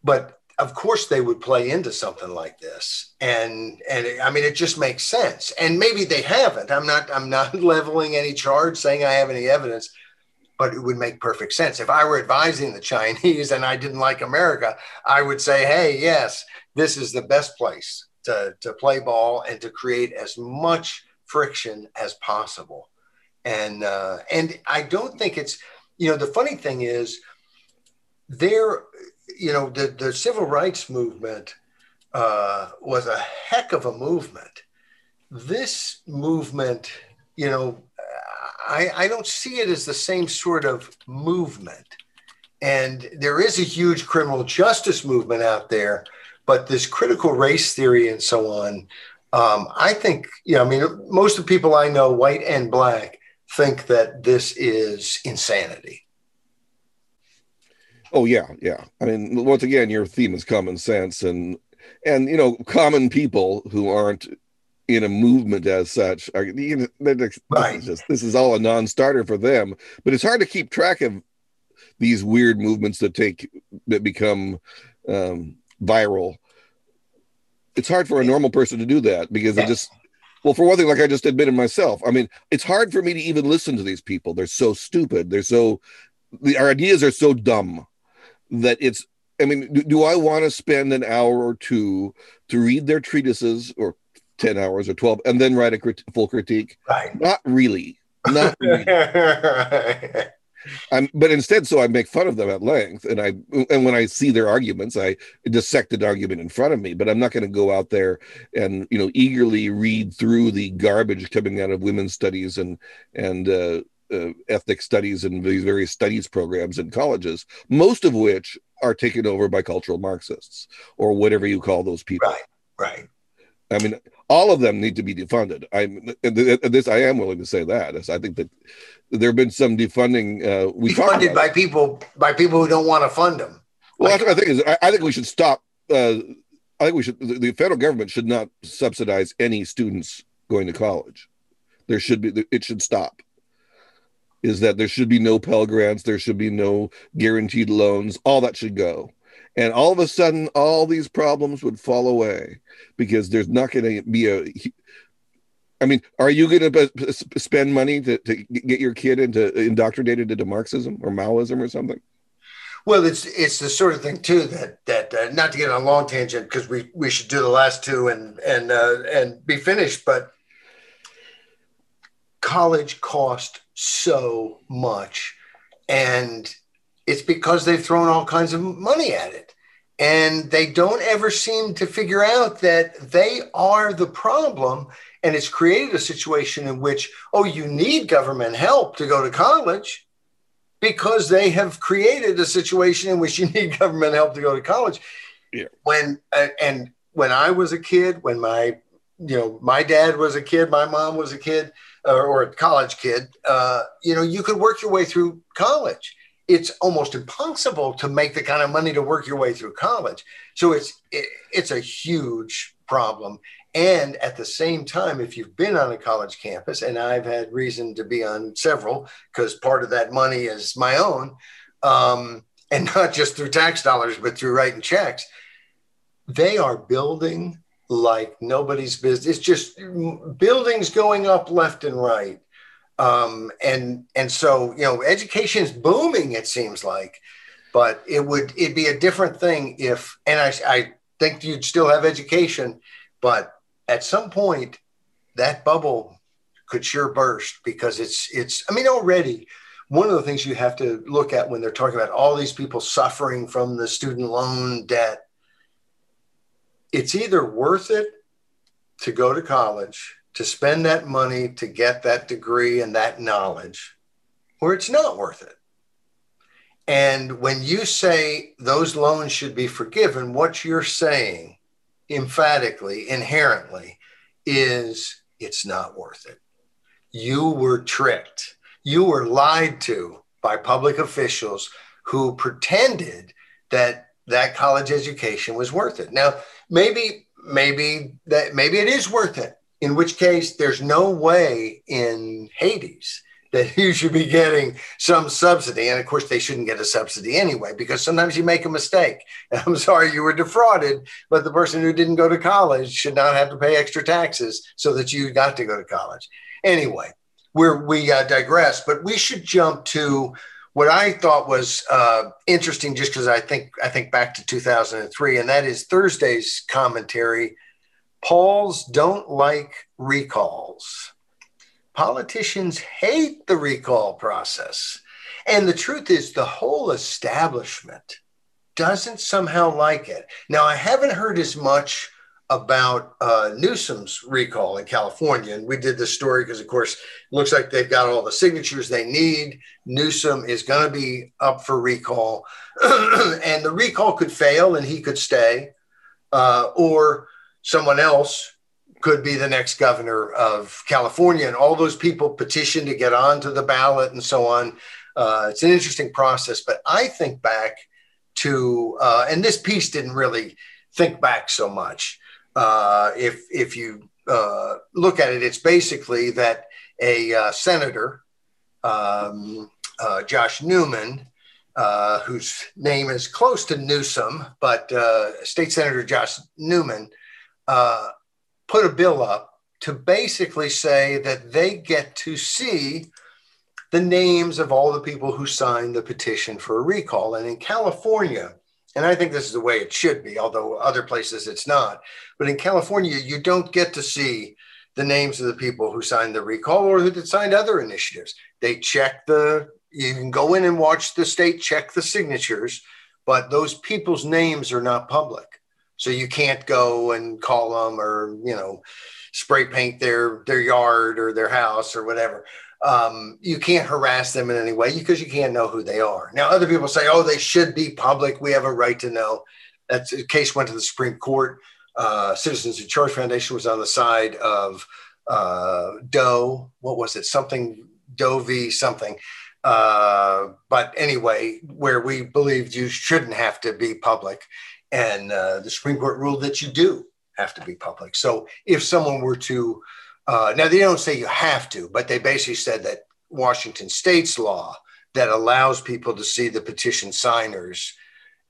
but of course they would play into something like this, and and it, I mean it just makes sense. And maybe they haven't. I'm not I'm not *laughs* leveling any charge saying I have any evidence. But it would make perfect sense. If I were advising the Chinese *laughs* and I didn't like America, I would say, hey, yes, this is the best place to, to play ball and to create as much friction as possible. And uh, and I don't think it's you know the funny thing is there you know the the civil rights movement uh, was a heck of a movement. This movement, you know, I, I don't see it as the same sort of movement. And there is a huge criminal justice movement out there but this critical race theory and so on, um, I think, you know, I mean, most of the people I know, white and black, think that this is insanity. Oh yeah, yeah. I mean, once again, your theme is common sense, and and you know, common people who aren't in a movement as such are you know, this right. Is just, this is all a non-starter for them. But it's hard to keep track of these weird movements that take that become um, viral. It's hard for a normal person to do that because yeah. it just well, for one thing, like I just admitted myself, I mean, it's hard for me to even listen to these people. They're so stupid. They're so the our ideas are so dumb that it's I mean, do, do I want to spend an hour or two to read their treatises or 10 hours or 12 and then write a crit- full critique? Right. Not really. Not *laughs* really. I'm, but instead, so I make fun of them at length, and I and when I see their arguments, I dissect an argument in front of me. But I'm not going to go out there and you know eagerly read through the garbage coming out of women's studies and and uh, uh, ethnic studies and these various studies programs in colleges, most of which are taken over by cultural Marxists or whatever you call those people. Right. Right. I mean, all of them need to be defunded. I'm this. I am willing to say that. I think that there have been some defunding. Uh, we funded by people by people who don't want to fund them. Well, like, I think is I, I, think we should stop. Uh, I think we should. The, the, federal government should not subsidize any students going to college. There should be. It should stop. Is that there should be no Pell grants? There should be no guaranteed loans. All that should go and all of a sudden all these problems would fall away because there's not going to be a I mean, are you going to spend money to, to get your kid into indoctrinated into Marxism or Maoism or something? Well, it's it's the sort of thing too that that uh, not to get on a long tangent because we we should do the last two and and uh, and be finished. But college cost so much, and it's because they've thrown all kinds of money at it. And they don't ever seem to figure out that they are the problem. And it's created a situation in which, oh, you need government help to go to college because they have created a situation in which you *laughs* need government help to go to college. Yeah. When, uh, and when I was a kid, when my, you know, my dad was a kid, my mom was a kid, or, or a college kid, uh, you know, you could work your way through college it's almost impossible to make the kind of money to work your way through college. So it's it, it's a huge problem. And at the same time, if you've been on a college campus, and I've had reason to be on several because part of that money is my own, um, and *laughs* not just through tax dollars, but through writing checks, they are building like nobody's business. It's just buildings going up left and right um, and and so you know education is booming it seems like but it would it'd be a different thing if and I, I think you'd still have education but at some point that bubble could sure burst because it's it's i mean already one of the things you have to look at when they're talking about all these people suffering from the student loan debt it's either worth it to go to college to spend that money to get that degree and that knowledge, or it's not worth it. And when you say those loans should be forgiven, what you're saying emphatically, inherently, is it's not worth it. You were tricked. You were lied to by public officials who pretended that that college education was worth it. Now, maybe maybe that maybe it is worth it in which case there's no way in Hades that *laughs* you should be getting some subsidy. And of course, they shouldn't get a subsidy anyway, because sometimes you make a mistake. *laughs* I'm sorry you were defrauded, but the person who didn't go to college should not have to pay extra taxes so that you got to go to college. Anyway, we're, we uh, digress, but we should jump to what I thought was uh, interesting, just because I think I think back to 2003, and that is Thursday's commentary Pauls don't like recalls. Politicians hate the recall process. And the truth is, the whole establishment doesn't somehow like it. Now, I haven't heard as much about uh, Newsom's recall in California. And we did this story because, of course, it looks like they've got all the signatures they need. Newsom is going to be up for recall. *clears throat* and the recall could fail and he could stay. Uh, or someone else could be the next governor of California. And all those people petition to get onto the ballot and so on. Uh, it's an interesting process. But I think back to, uh, and this piece didn't really think back so much. Uh, if, if you uh, look at it, it's basically that a uh, senator, um, uh, Josh Newman, whose name is close to Newsom, but State Senator Josh Newman, uh, put a bill up to basically say that they get to see the names of all the people who signed the petition for a recall. And in California, and I think this is the way it should be, although other places it's not, but in California, you don't get to see the names of the people who signed the recall or who signed other initiatives. They check the, you can go in and watch the state check the signatures, but those people's names are not public. So you can't go and call them or, you know, spray paint their their yard or their house or whatever. Um, you can't harass them in any way because you can't know who they are. Now, other people say, oh, they should be public. We have a right to know. That case went to the Supreme Court. Uh, Citizens in Charge Foundation was on the side of uh, Doe. What was it? Something Doe v. something. Uh, but anyway, where we believed you shouldn't have to be public. And uh, the Supreme Court ruled that you do have to be public. So if someone were to, uh, now they don't say you have to, but they basically said that Washington state's law that allows people to see the petition signers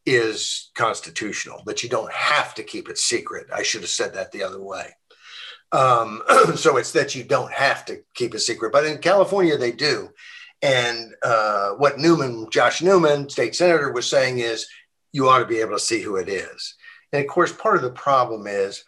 is constitutional, that you don't have to keep it secret. I should have said that the other way. Um, *clears throat* so it's that you don't have to keep it secret, but in California they do. And uh, what Newman, Josh Newman, state senator, was saying is you ought to be able to see who it is. And of course, part of the problem is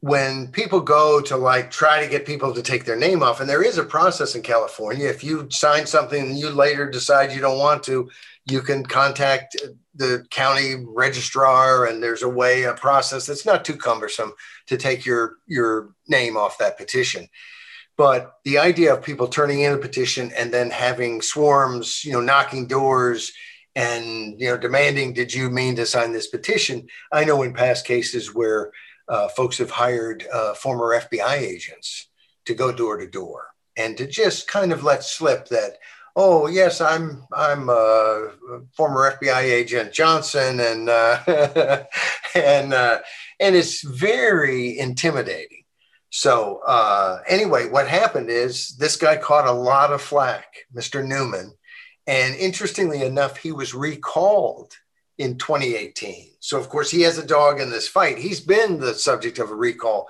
when people go to like try to get people to take their name off, and there is a process in California. If you sign something and you later decide you don't want to, you can contact the county registrar, and there's a way, a process that's not too cumbersome to take your your name off that petition. But the idea of people turning in a petition and then having swarms, you know, knocking doors and you know demanding, did you mean to sign this petition? I know in past cases where uh, folks have hired uh, former FBI agents to go door to door and to just kind of let slip that, oh yes, I'm I'm a former FBI agent Johnson, and uh, *laughs* and uh, and it's very intimidating. So uh, anyway, what happened is this guy caught a lot of flack, Mr. Newman, and interestingly enough, he was recalled in 2018. So of course he has a dog in this fight. He's been the subject of a recall.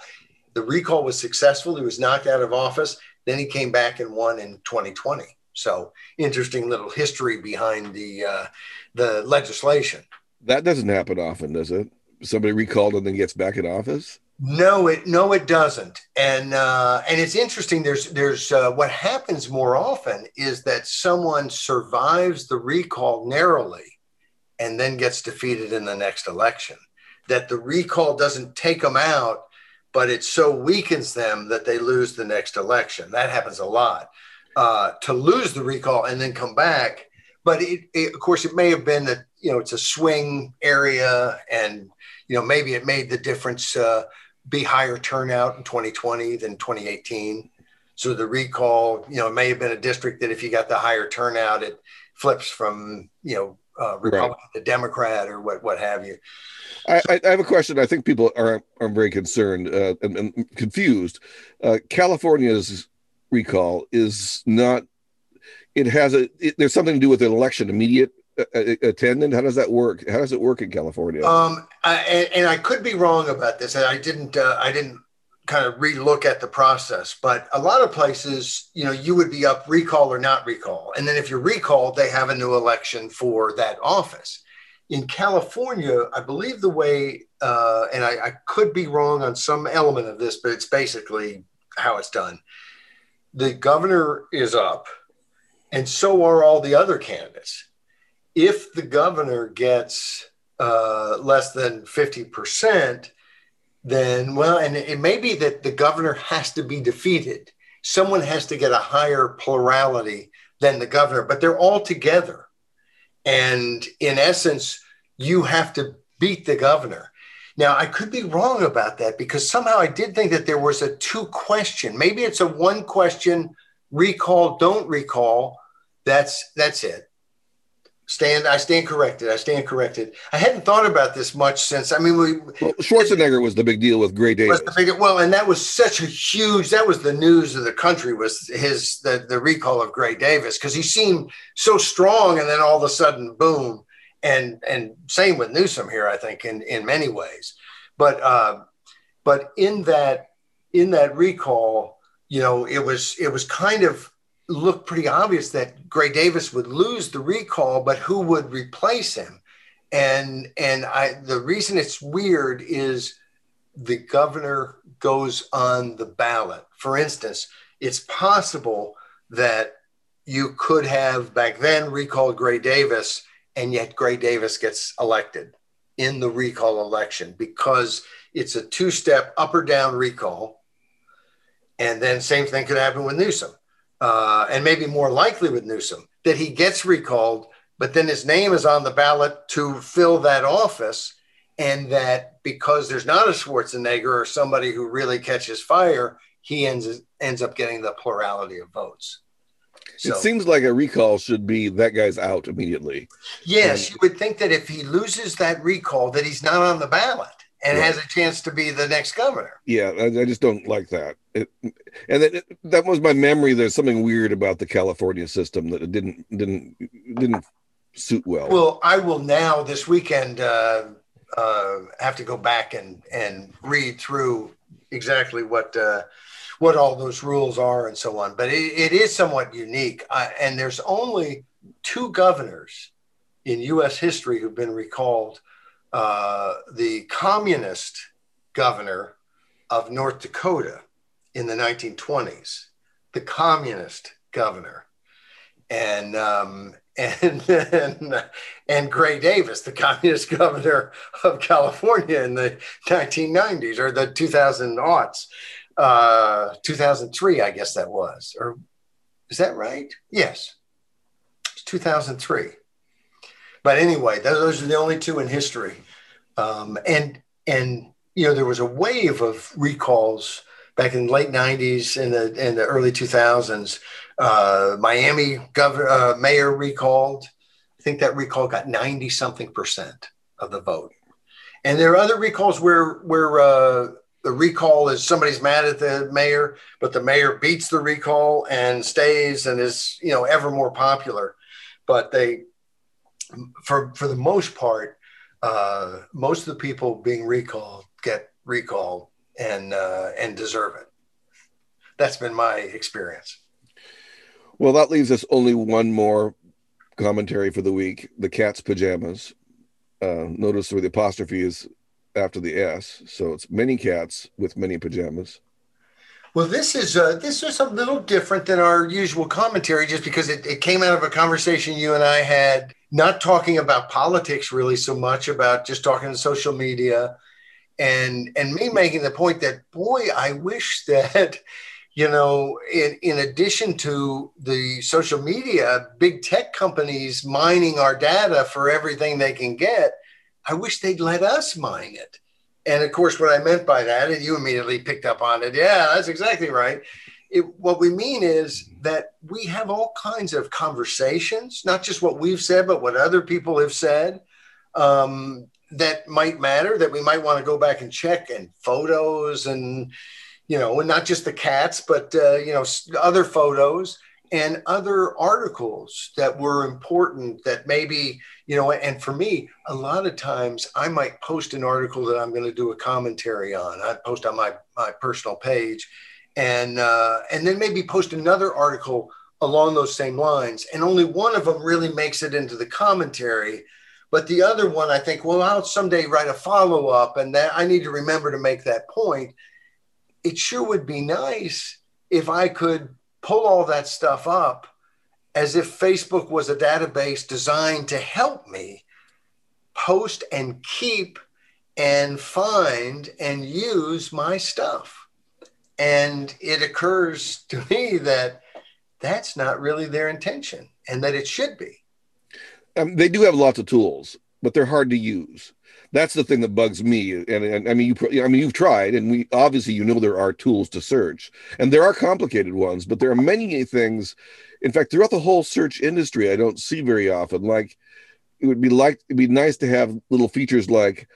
The recall was successful. He was knocked out of office. Then he came back and won in 2020. So interesting little history behind the uh, the legislation. That doesn't happen often, does it? Somebody recalled and then gets back in office. No, it no, it doesn't. And uh, and it's interesting. There's there's uh, what happens more often is that someone survives the recall narrowly, and then gets defeated in the next election. That the recall doesn't take them out, but it so weakens them that they lose the next election. That happens a lot. Uh, to lose the recall and then come back, but it, it, of course it may have been that you know it's a swing area, and you know maybe it made the difference uh, be higher turnout in 2020 than 2018. So the recall, you know, it may have been a district that if you got the higher turnout, it flips from, you know, uh, Republican right. to Democrat or what, what have you. I, I, have a question. I think people are are very concerned uh, and, and, confused. Uh, California's recall is not. It has a. It, there's something to do with an election immediate attendant? How does that work? How does it work in California? Um, I, and, I could be wrong about this. I didn't. Uh, I didn't kind of relook at the process, but a lot of places, you know, you would be up recall or not recall, and then if you're recalled, they have a new election for that office. In California, I believe the way, uh, and I, I could be wrong on some element of this, but it's basically how it's done. The governor is up, and so are all the other candidates if the governor gets uh, less than 50%, then, well, and it may be that the governor has to be defeated. Someone has to get a higher plurality than the governor, but they're all together. And in essence, you have to beat the governor. Now, I could be wrong about that because somehow I did think that there was a two question. Maybe it's a one question recall, don't recall. That's that's it. Stand, I stand corrected. I stand corrected. I hadn't thought about this much since. I mean, we well, Schwarzenegger was the big deal with Gray Davis. Big, well, and that was such a huge. That was the news of the country was his the the recall of Gray Davis because he seemed so strong, and then all of a sudden, boom. And and same with Newsom here, I think, in in many ways. But uh, but in that in that recall, you know, it was it was kind of looked pretty obvious that Gray Davis would lose the recall, but who would replace him? And and I the reason it's weird is the governor goes on the ballot. For instance, it's possible that you could have back then recalled Gray Davis, and yet Gray Davis gets elected in the recall election because it's a two-step up or down recall. And then same thing could happen with Newsom uh, and maybe more likely with Newsom, that he gets recalled, but then his name is on the ballot to fill that office. And that because there's not a Schwarzenegger or somebody who really catches fire, he ends, ends up getting the plurality of votes. So, it seems like a recall should be that guy's out immediately. Yes, and, you would think that if he loses that recall, that he's not on the ballot and right. has a chance to be the next governor. Yeah, I, I just don't like that. It, and that, that was my memory. There's something weird about the California system that it didn't didn't didn't suit well. Well, I will now this weekend uh, uh, have to go back and and read through exactly what uh, what all those rules are and so on. But it, it is somewhat unique, uh, and there's only two governors in U.S. history who've been recalled uh, the communist governor of North Dakota in the 1920s, the communist governor, and um, *laughs* and then and Gray Davis, the communist *laughs* governor of California in the 1990s or the 2000 aughts, uh, 2003, I guess that was, or is that right? Yes, it's 2003. But anyway, those are the only two in history, um, and and you know there was a wave of recalls back in the late 90s and the in the early 2000s uh, Miami governor, uh, mayor recalled. I think that recall got 90 something percent of the vote. And there are other recalls where, where uh, the recall is somebody's mad at the mayor, but the mayor beats the recall and stays and is, you know, ever more popular. But they, for, for the most part, uh, most of the people being recalled get recalled and, uh, and deserve it. That's been my experience. Well, that leaves us only one more commentary for the week the cat's pajamas. Uh, notice where the apostrophe is after the S. So it's many cats with many pajamas. Well, this is uh, this is a little different than our usual commentary, just because it, it came out of a conversation you and I had, not talking about politics really so much, about just talking to social media, and and me making the point that boy, I wish *laughs* that you know, in, in addition to the social media, big tech companies mining our data for everything they can get, I wish they'd let us mine it. And of course, what I meant by that, and you immediately picked up on it. Yeah, that's exactly right. It, what we mean is that we have all kinds of conversations, not just what we've said, but what other people have said um, that might matter, that we might want to go back and check, and photos and you know, and not just the cats, but uh, you know, other photos and other articles that were important that maybe you know and for me a lot of times i might post an article that i'm going to do a commentary on i post on my my personal page and uh, and then maybe post another article along those same lines and only one of them really makes it into the commentary but the other one i think well i'll someday write a follow-up and that i need to remember to make that point. It sure would be nice if I could pull all that stuff up as if Facebook was a database designed to help me post and keep and find and use my stuff. And it occurs to me that that's not really their intention and that it should be. Um, they do have lots of tools, but they're hard to use that's the thing that bugs me. And, and, I mean, you, I mean, you've tried, and we obviously you know there are tools to search, and there are complicated ones, but there are many things. In fact, throughout the whole search industry, I don't see very often. Like, it would be like it'd be nice to have little features like,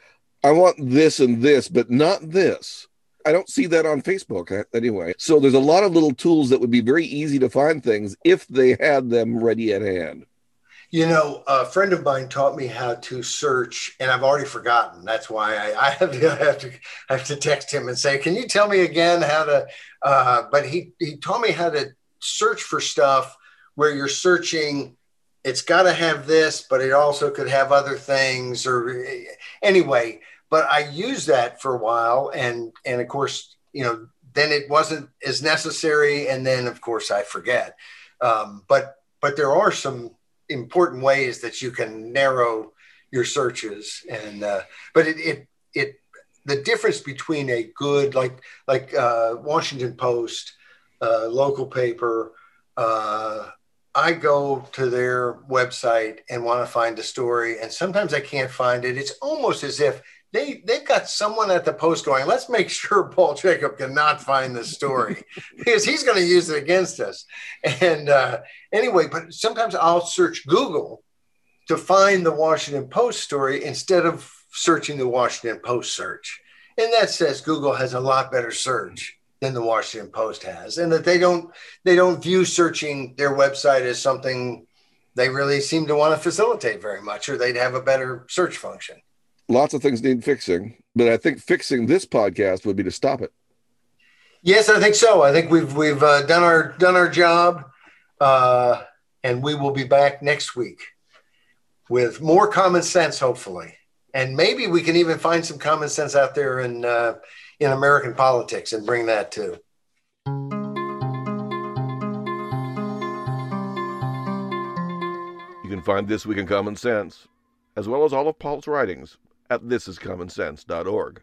I want this and this, but not this. I don't see that on Facebook uh, anyway. So there's a lot of little tools that would be very easy to find things if they had them ready at hand. You know, a friend of mine taught me how to search, and I've already forgotten. That's why I, I, have, to, *laughs* I have to I have to text him and say, "Can you tell me again how to?" Uh, but he he taught me how to search for stuff where you're searching. It's got to have this, but it also could have other things. Or anyway, but I used that for a while, and and of course, you know, then it wasn't as necessary, and then of course I forget. Um, but but there are some important ways that you can narrow your searches. And uh, but it, it it the difference between a good like like uh, Washington Post uh, local paper uh, I go to their website and want to find a story and sometimes I can't find it. It's almost as if they they've got someone at the post going, let's make sure Paul Jacob cannot find this story *laughs* because he's going to use it against us. And uh, anyway, but sometimes I'll search Google to find the Washington Post story instead of searching the Washington Post search. And that says Google has a lot better search than the Washington Post has, and that they don't they don't view searching their website as something they really seem to want to facilitate very much, or they'd have a better search function lots of things need fixing, but I think fixing this podcast would be to stop it. Yes, I think so. I think we've we've uh, done our done our job, uh, and we will be back next week with more common sense, hopefully, and maybe we can even find some common sense out there in uh, in American politics and bring that too. You can find This Week in Common Sense, as well as all of Paul's writings, at thisiscommonsense.org.